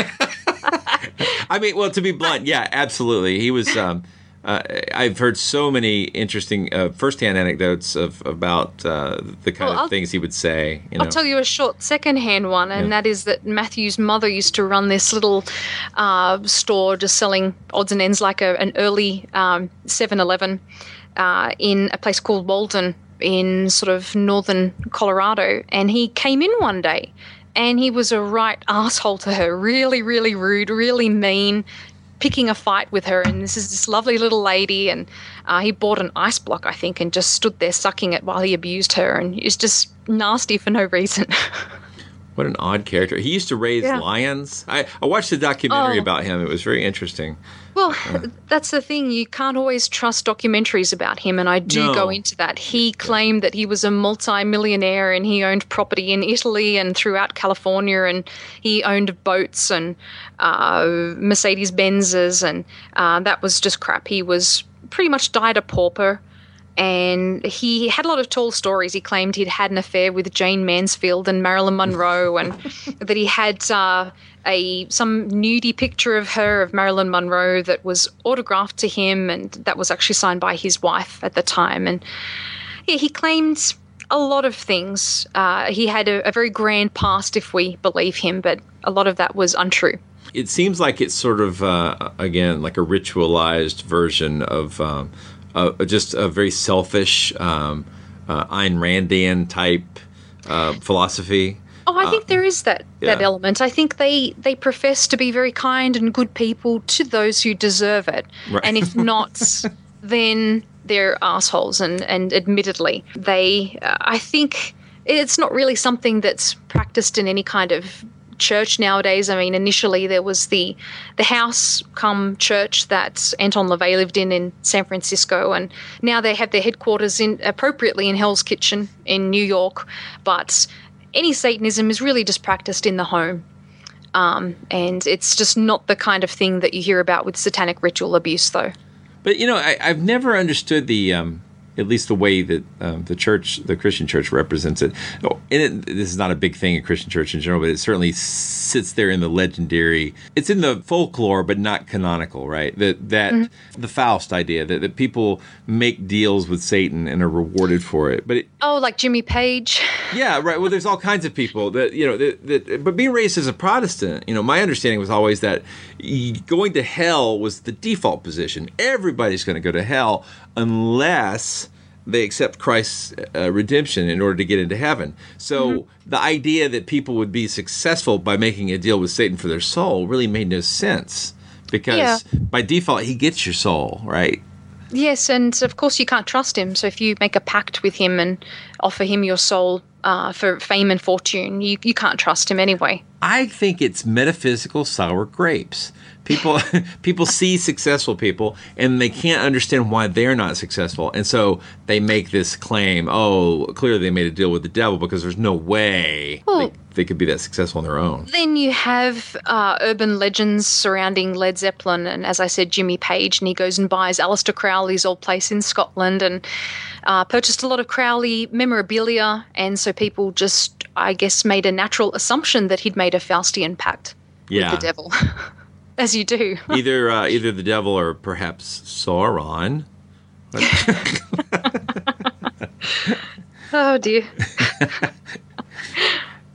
I mean, well, to be blunt, yeah, absolutely. He was. Um, uh, I've heard so many interesting uh, firsthand anecdotes of about uh, the kind well, of things he would say. You know. I'll tell you a short secondhand one, and yeah. that is that Matthew's mother used to run this little uh, store just selling odds and ends, like a, an early um, 7 Eleven uh, in a place called Walden in sort of northern Colorado. And he came in one day and he was a right asshole to her, really, really rude, really mean, picking a fight with her. And this is this lovely little lady, and uh, he bought an ice block, I think, and just stood there sucking it while he abused her, and it was just nasty for no reason. what an odd character. He used to raise yeah. lions. I, I watched a documentary oh. about him. It was very interesting. Well, uh, that's the thing. You can't always trust documentaries about him, and I do no. go into that. He claimed that he was a multi-millionaire and he owned property in Italy and throughout California, and he owned boats and uh, Mercedes Benzes, and uh, that was just crap. He was pretty much died a pauper and he had a lot of tall stories. He claimed he'd had an affair with Jayne Mansfield and Marilyn Monroe, and that he had uh, a some nudie picture of her of Marilyn Monroe that was autographed to him, and that was actually signed by his wife at the time. And yeah, he claimed a lot of things. Uh, he had a, a, very grand past, if we believe him, but a lot of that was untrue. It seems like it's sort of uh, again like a ritualized version of. Um, uh, just a very selfish um, uh, Ayn Randian type uh, philosophy. Oh, I think uh, there is that that element. I think they they profess to be very kind and good people to those who deserve it, right. and if not, then they're assholes. And and admittedly, they. Uh, I think it's not really something that's practiced in any kind of church nowadays. I mean, initially there was the the house come church that Anton LaVey lived in in San Francisco, and now they have their headquarters in appropriately in Hell's Kitchen in New York. But any Satanism is really just practiced in the home. Um, and it's just not the kind of thing that you hear about with satanic ritual abuse, though. But you know, I, have never understood the um, at least the way that um, the church, the Christian church, represents it. And it, this is not a big thing in Christian church in general, but it certainly sits there in the legendary. It's in the folklore, but not canonical, right? That that mm-hmm. the Faust idea that, that people make deals with Satan and are rewarded for it. But it, oh, like Jimmy Page. Yeah, right. Well, there's all kinds of people that you know that, that. But being raised as a Protestant, you know, my understanding was always that going to hell was the default position. Everybody's going to go to hell unless they accept Christ's uh, redemption in order to get into heaven. So Mm-hmm. the idea that people would be successful by making a deal with Satan for their soul really made no sense because Yeah. by default he gets your soul, right? Yes, and of course you can't trust him. So if you make a pact with him and offer him your soul uh, for fame and fortune, you, you can't trust him anyway. I think it's metaphysical sour grapes. People people see successful people and they can't understand why they're not successful. And so they make this claim, oh, clearly they made a deal with the devil because there's no way Well- they, they could be that successful on their own. Then you have uh, urban legends surrounding Led Zeppelin, and as I said, Jimmy Page, and he goes and buys Aleister Crowley's old place in Scotland and uh, purchased a lot of Crowley memorabilia, and so people just, I guess, made a natural assumption that he'd made a Faustian pact Yeah. with the devil, as you do. either uh, either the devil or perhaps Sauron. oh dear.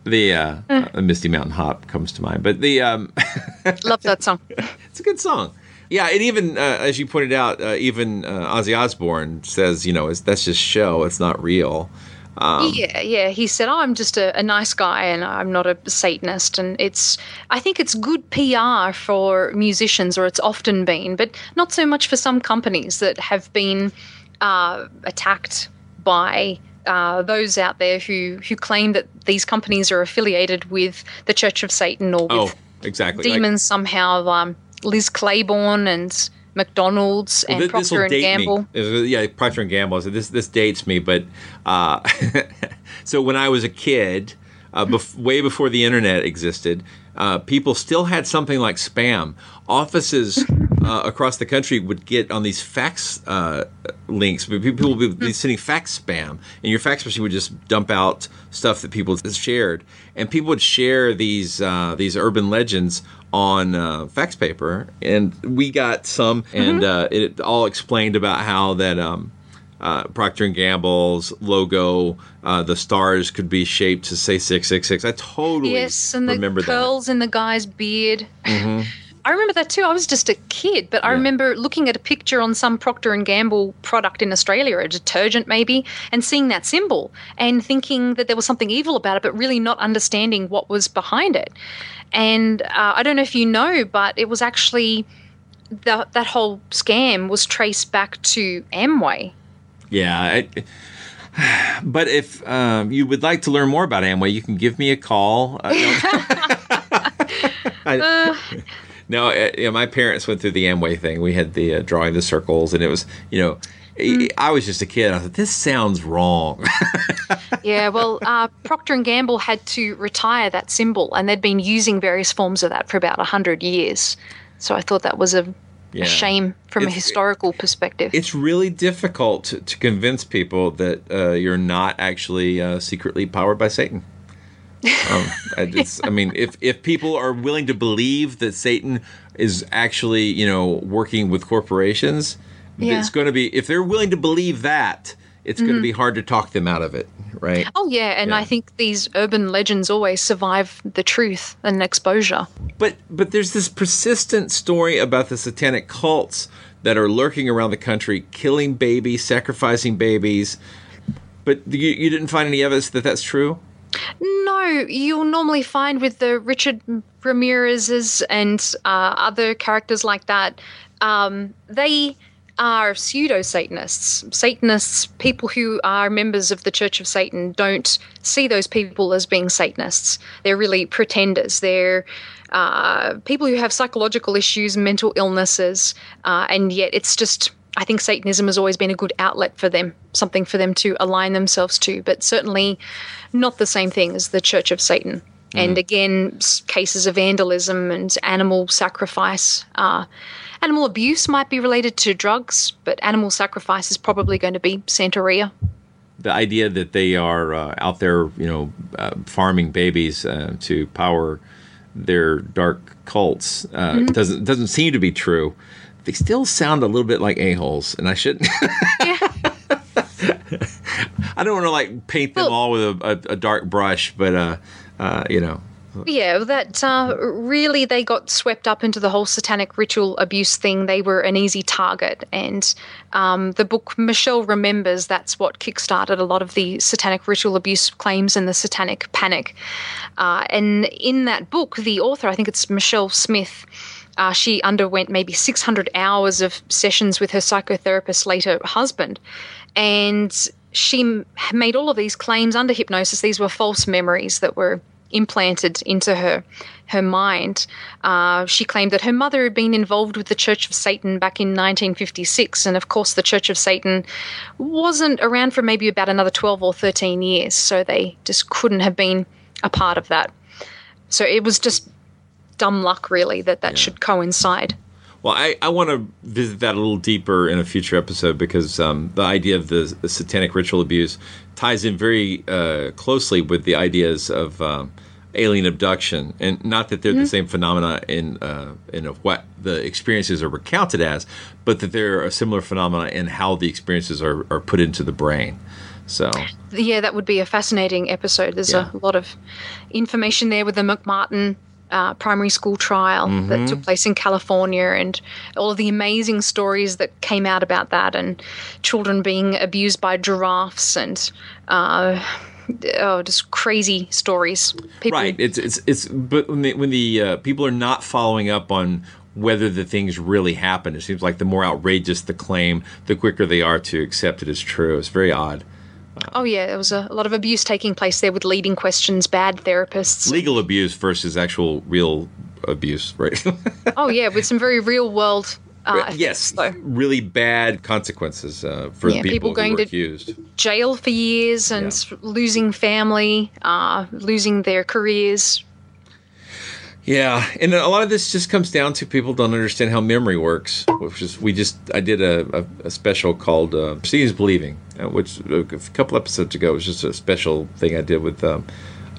The uh, uh, Misty Mountain Hop comes to mind, but the um, Love that song. it's a good song. Yeah, and even uh, as you pointed out, uh, even uh, Ozzy Osbourne says, you know, that's just show; it's not real. Um, yeah, yeah. He said, oh, "I'm just a, a nice guy, and I'm not a Satanist." And it's, I think it's good PR for musicians, or it's often been, but not so much for some companies that have been uh, attacked by uh, those out there who who claim that these companies are affiliated with the Church of Satan or with Oh, exactly. Like- demons somehow. Um, Liz Claiborne and McDonald's and Procter and Gamble. Me. Uh, Yeah, Procter and Gamble. So this this dates me, but uh, so when I was a kid, uh, bef- way before the internet existed, uh, people still had something like spam. Offices uh, across the country would get on these fax uh, links. People would be sending fax spam, and your fax machine would just dump out stuff that people shared, and people would share these uh, these urban legends on uh, fax paper, and we got some, and uh, it all explained about how that um, uh, Procter and Gamble's logo, uh, the stars could be shaped to say six six six. I totally Yes, and the curls in the guy's beard. that. I remember that too. I was just a kid, but I remember looking at a picture on some Procter and Gamble product in Australia, a detergent maybe, and seeing that symbol and thinking that there was something evil about it, but really not understanding what was behind it. And uh, I don't know if you know, but it was actually that that whole scam was traced back to Amway. Yeah. I, but if um, you would like to learn more about Amway, you can give me a call. Uh, no, I- no, uh, yeah, my parents went through the Amway thing. We had the uh, drawing the circles, and it was, you know, I- I was just a kid. I thought this sounds wrong. yeah, well, uh, Procter and Gamble had to retire that symbol, and they'd been using various forms of that for about hundred years. So I thought that was a, Yeah. a shame from a historical perspective. it's really difficult to, to convince people that uh, you're not actually uh, secretly powered by Satan. Um, I, just, I mean, if if people are willing to believe that Satan is actually, you know, working with corporations, Yeah. it's going to be. If they're willing to believe that, it's going to be hard to talk them out of it, right? Oh yeah, and Yeah. I think these urban legends always survive the truth and exposure. But but there's this persistent story about the satanic cults that are lurking around the country, killing babies, sacrificing babies. But you, you didn't find any evidence that that's true. No, you'll normally find with the Richard Ramirez's and uh, other characters like that, um, they are pseudo Satanists. Satanists, people who are members of the Church of Satan, don't see those people as being Satanists. They're really pretenders. They're uh, people who have psychological issues, mental illnesses, uh, and yet it's just. I think Satanism has always been a good outlet for them, something for them to align themselves to, but certainly not the same thing as the Church of Satan. And Mm. again, cases of vandalism and animal sacrifice. Uh, animal abuse might be related to drugs, but animal sacrifice is probably going to be Santeria. The idea that they are uh, out there, you know, uh, farming babies uh, to power their dark cults uh, Mhm. doesn't doesn't seem to be true. They still sound a little bit like a holes, and I shouldn't. I don't want to like paint them all with a, a, a dark brush, but uh, uh, you know, Yeah, that uh, really they got swept up into the whole satanic ritual abuse thing. They were an easy target, and um, the book Michelle remembers that's what kickstarted a lot of the satanic ritual abuse claims and the satanic panic. Uh, and in that book, the author, I think it's Michelle Smith. Uh, she underwent maybe 600 hours of sessions with her psychotherapist, later husband, and she made all of these claims under hypnosis. These were false memories that were implanted into her her mind. Uh, she claimed that her mother had been involved with the Church of Satan back in 1956, and of course, the Church of Satan wasn't around for maybe about another 12 or 13 years, so they just couldn't have been a part of that. So it was just dumb luck, really, that that yeah. should coincide. Well, I, I want to visit that a little deeper in a future episode because um, the idea of the, the, satanic ritual abuse ties in very uh, closely with the ideas of um, alien abduction, and not that they're mm-hmm. the same phenomena in uh, in what the experiences are recounted as, but that they're a similar phenomena in how the experiences are, are put into the brain. So yeah, that would be a fascinating episode. There's yeah. a lot of information there with the McMartin uh, primary school trial mm-hmm. that took place in California and all of the amazing stories that came out about that and children being abused by giraffes and uh, oh, just crazy stories. People- right. It's it's it's but when the when the uh, people are not following up on whether the things really happen, it seems like the more outrageous the claim, the quicker they are to accept it as true. It's very odd. Oh yeah, there was a, a, lot of abuse taking place there with leading questions, bad therapists, legal abuse versus actual real abuse, right? oh yeah, with some very real world. Uh, yes, though. really bad consequences uh, for yeah, people, people going to accused. jail for years and yeah. losing family, uh, losing their careers, yeah, and a lot of this just comes down to people don't understand how memory works. Which is we just I did a, a, a special called uh, "Seeing is Believing," uh, which a couple episodes ago was just a special thing I did with um,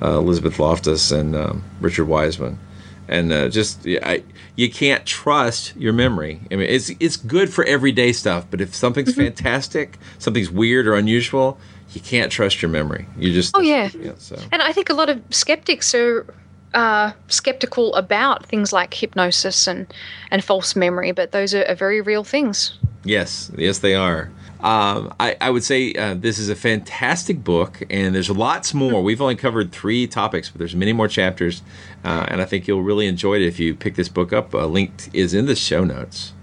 uh, Elizabeth Loftus and um, Richard Wiseman, and uh, just I you can't trust your memory. I mean, it's it's good for everyday stuff, but if something's mm-hmm. fantastic, something's weird or unusual, you can't trust your memory. You just oh yeah. yeah so. And I think a lot of skeptics are uh, skeptical about things like hypnosis and, and false memory, but those are, are very real things. Yes, yes, they are. Um, I, I, would say uh, this is a fantastic book, and there's lots more. We've only covered three topics, but there's many more chapters, uh, and I think you'll really enjoy it if you pick this book up. A link is in the show notes.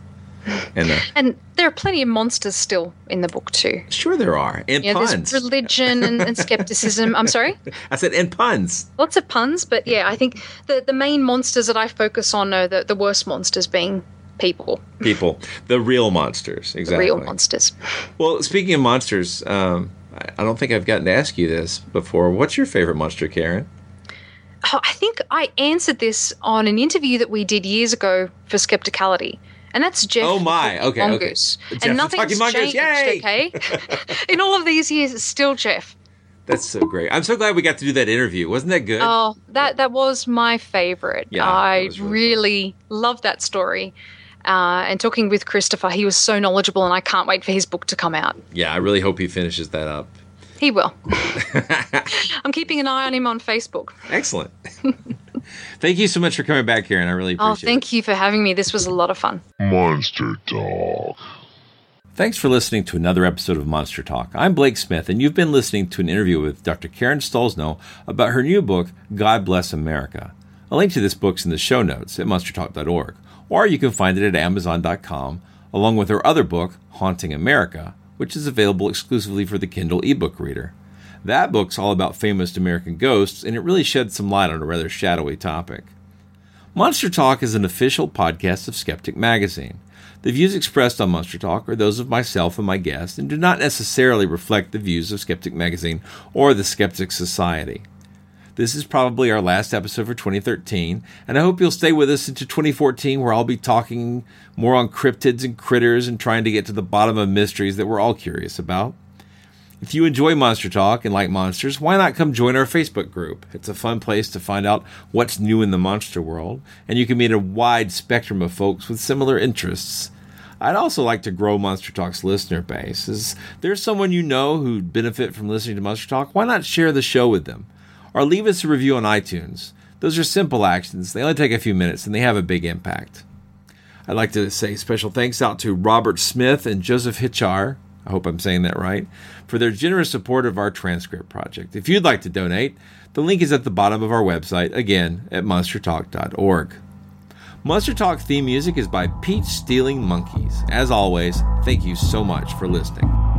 And, uh, and there are plenty of monsters still in the book too. Sure, there are, and yeah, puns. There's religion and, and skepticism. I'm sorry. I said and puns. Lots of puns, but yeah, I think the the main monsters that I focus on are the the worst monsters being people. People, the real monsters, exactly. The real monsters. Well, speaking of monsters, um, I don't think I've gotten to ask you this before. What's your favorite monster, Karen? Oh, I think I answered this on an interview that we did years ago for Skepticality and that's Gef. Oh my, okay, Mongoose. okay. and nothing's changed. Yay! Okay, in all of these years, it's still Gef. That's so great. I'm so glad we got to do that interview. Wasn't that good? Oh, that that was my favorite. Yeah, I really, really loved that story. Uh, and talking with Christopher, he was so knowledgeable, and I can't wait for his book to come out. Yeah, I really hope he finishes that up. He will. I'm keeping an eye on him on Facebook. Excellent. thank you so much for coming back here, and I really oh, appreciate it. Oh, thank it. you for having me. This was a lot of fun. Monster Talk. Thanks for listening to another episode of Monster Talk. I'm Blake Smith, and you've been listening to an interview with Dr. Karen Stollznow about her new book, God Bless America. A link to this book's in the show notes at monstertalk.org, or you can find it at amazon.com, along with her other book, Haunting America, which is available exclusively for the Kindle ebook reader. That book's all about famous American ghosts, and it really sheds some light on a rather shadowy topic. Monster Talk is an official podcast of Skeptic Magazine. The views expressed on Monster Talk are those of myself and my guests and do not necessarily reflect the views of Skeptic Magazine or the Skeptic Society. This is probably our last episode for 2013, and I hope you'll stay with us into 2014 where I'll be talking more on cryptids and critters and trying to get to the bottom of mysteries that we're all curious about. If you enjoy Monster Talk and like monsters, why not come join our Facebook group? It's a fun place to find out what's new in the monster world, and you can meet a wide spectrum of folks with similar interests. I'd also like to grow Monster Talk's listener base. Is there someone you know who'd benefit from listening to Monster Talk? Why not share the show with them? Or leave us a review on iTunes. Those are simple actions. They only take a few minutes and they have a big impact. I'd like to say special thanks out to Robert Smith and Joseph Hitchar. I hope I'm saying that right, for their generous support of our transcript project. If you'd like to donate, the link is at the bottom of our website, again at monstertalk.org. Monster Talk theme music is by Peach Stealing Monkeys. As always, thank you so much for listening.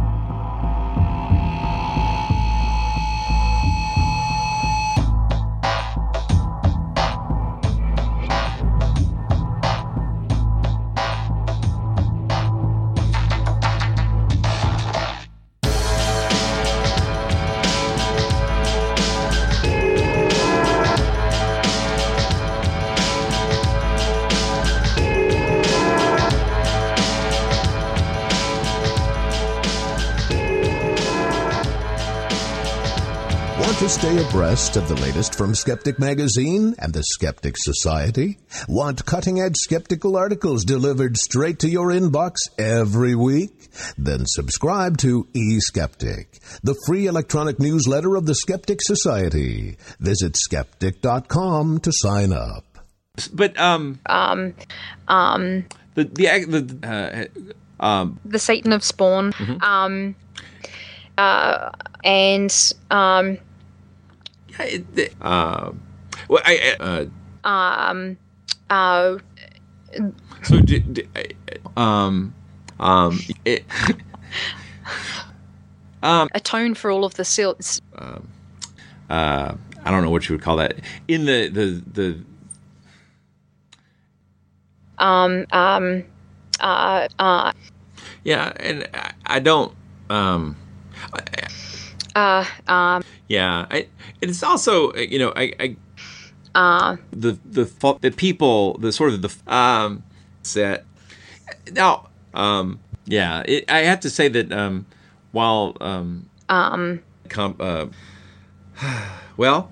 Stay abreast of the latest from Skeptic Magazine and the Skeptic Society? Want cutting edge skeptical articles delivered straight to your inbox every week? Then subscribe to eSkeptic, the free electronic newsletter of the Skeptic Society. Visit skeptic.com to sign up. But um Um, um, the the the uh, um the Satan of Spawn. Mhm. Um, uh, and um, uh well I uh um, uh, so d- d- um um it, um atone for all of the silts. Um, uh I don't know what you would call that in the the the Um, um, uh, uh, yeah and I, I don't um uh, um, yeah I it's also you know I, I uh, the the the people the sort of the um set. Now um yeah it, I have to say that um while um um, com- uh well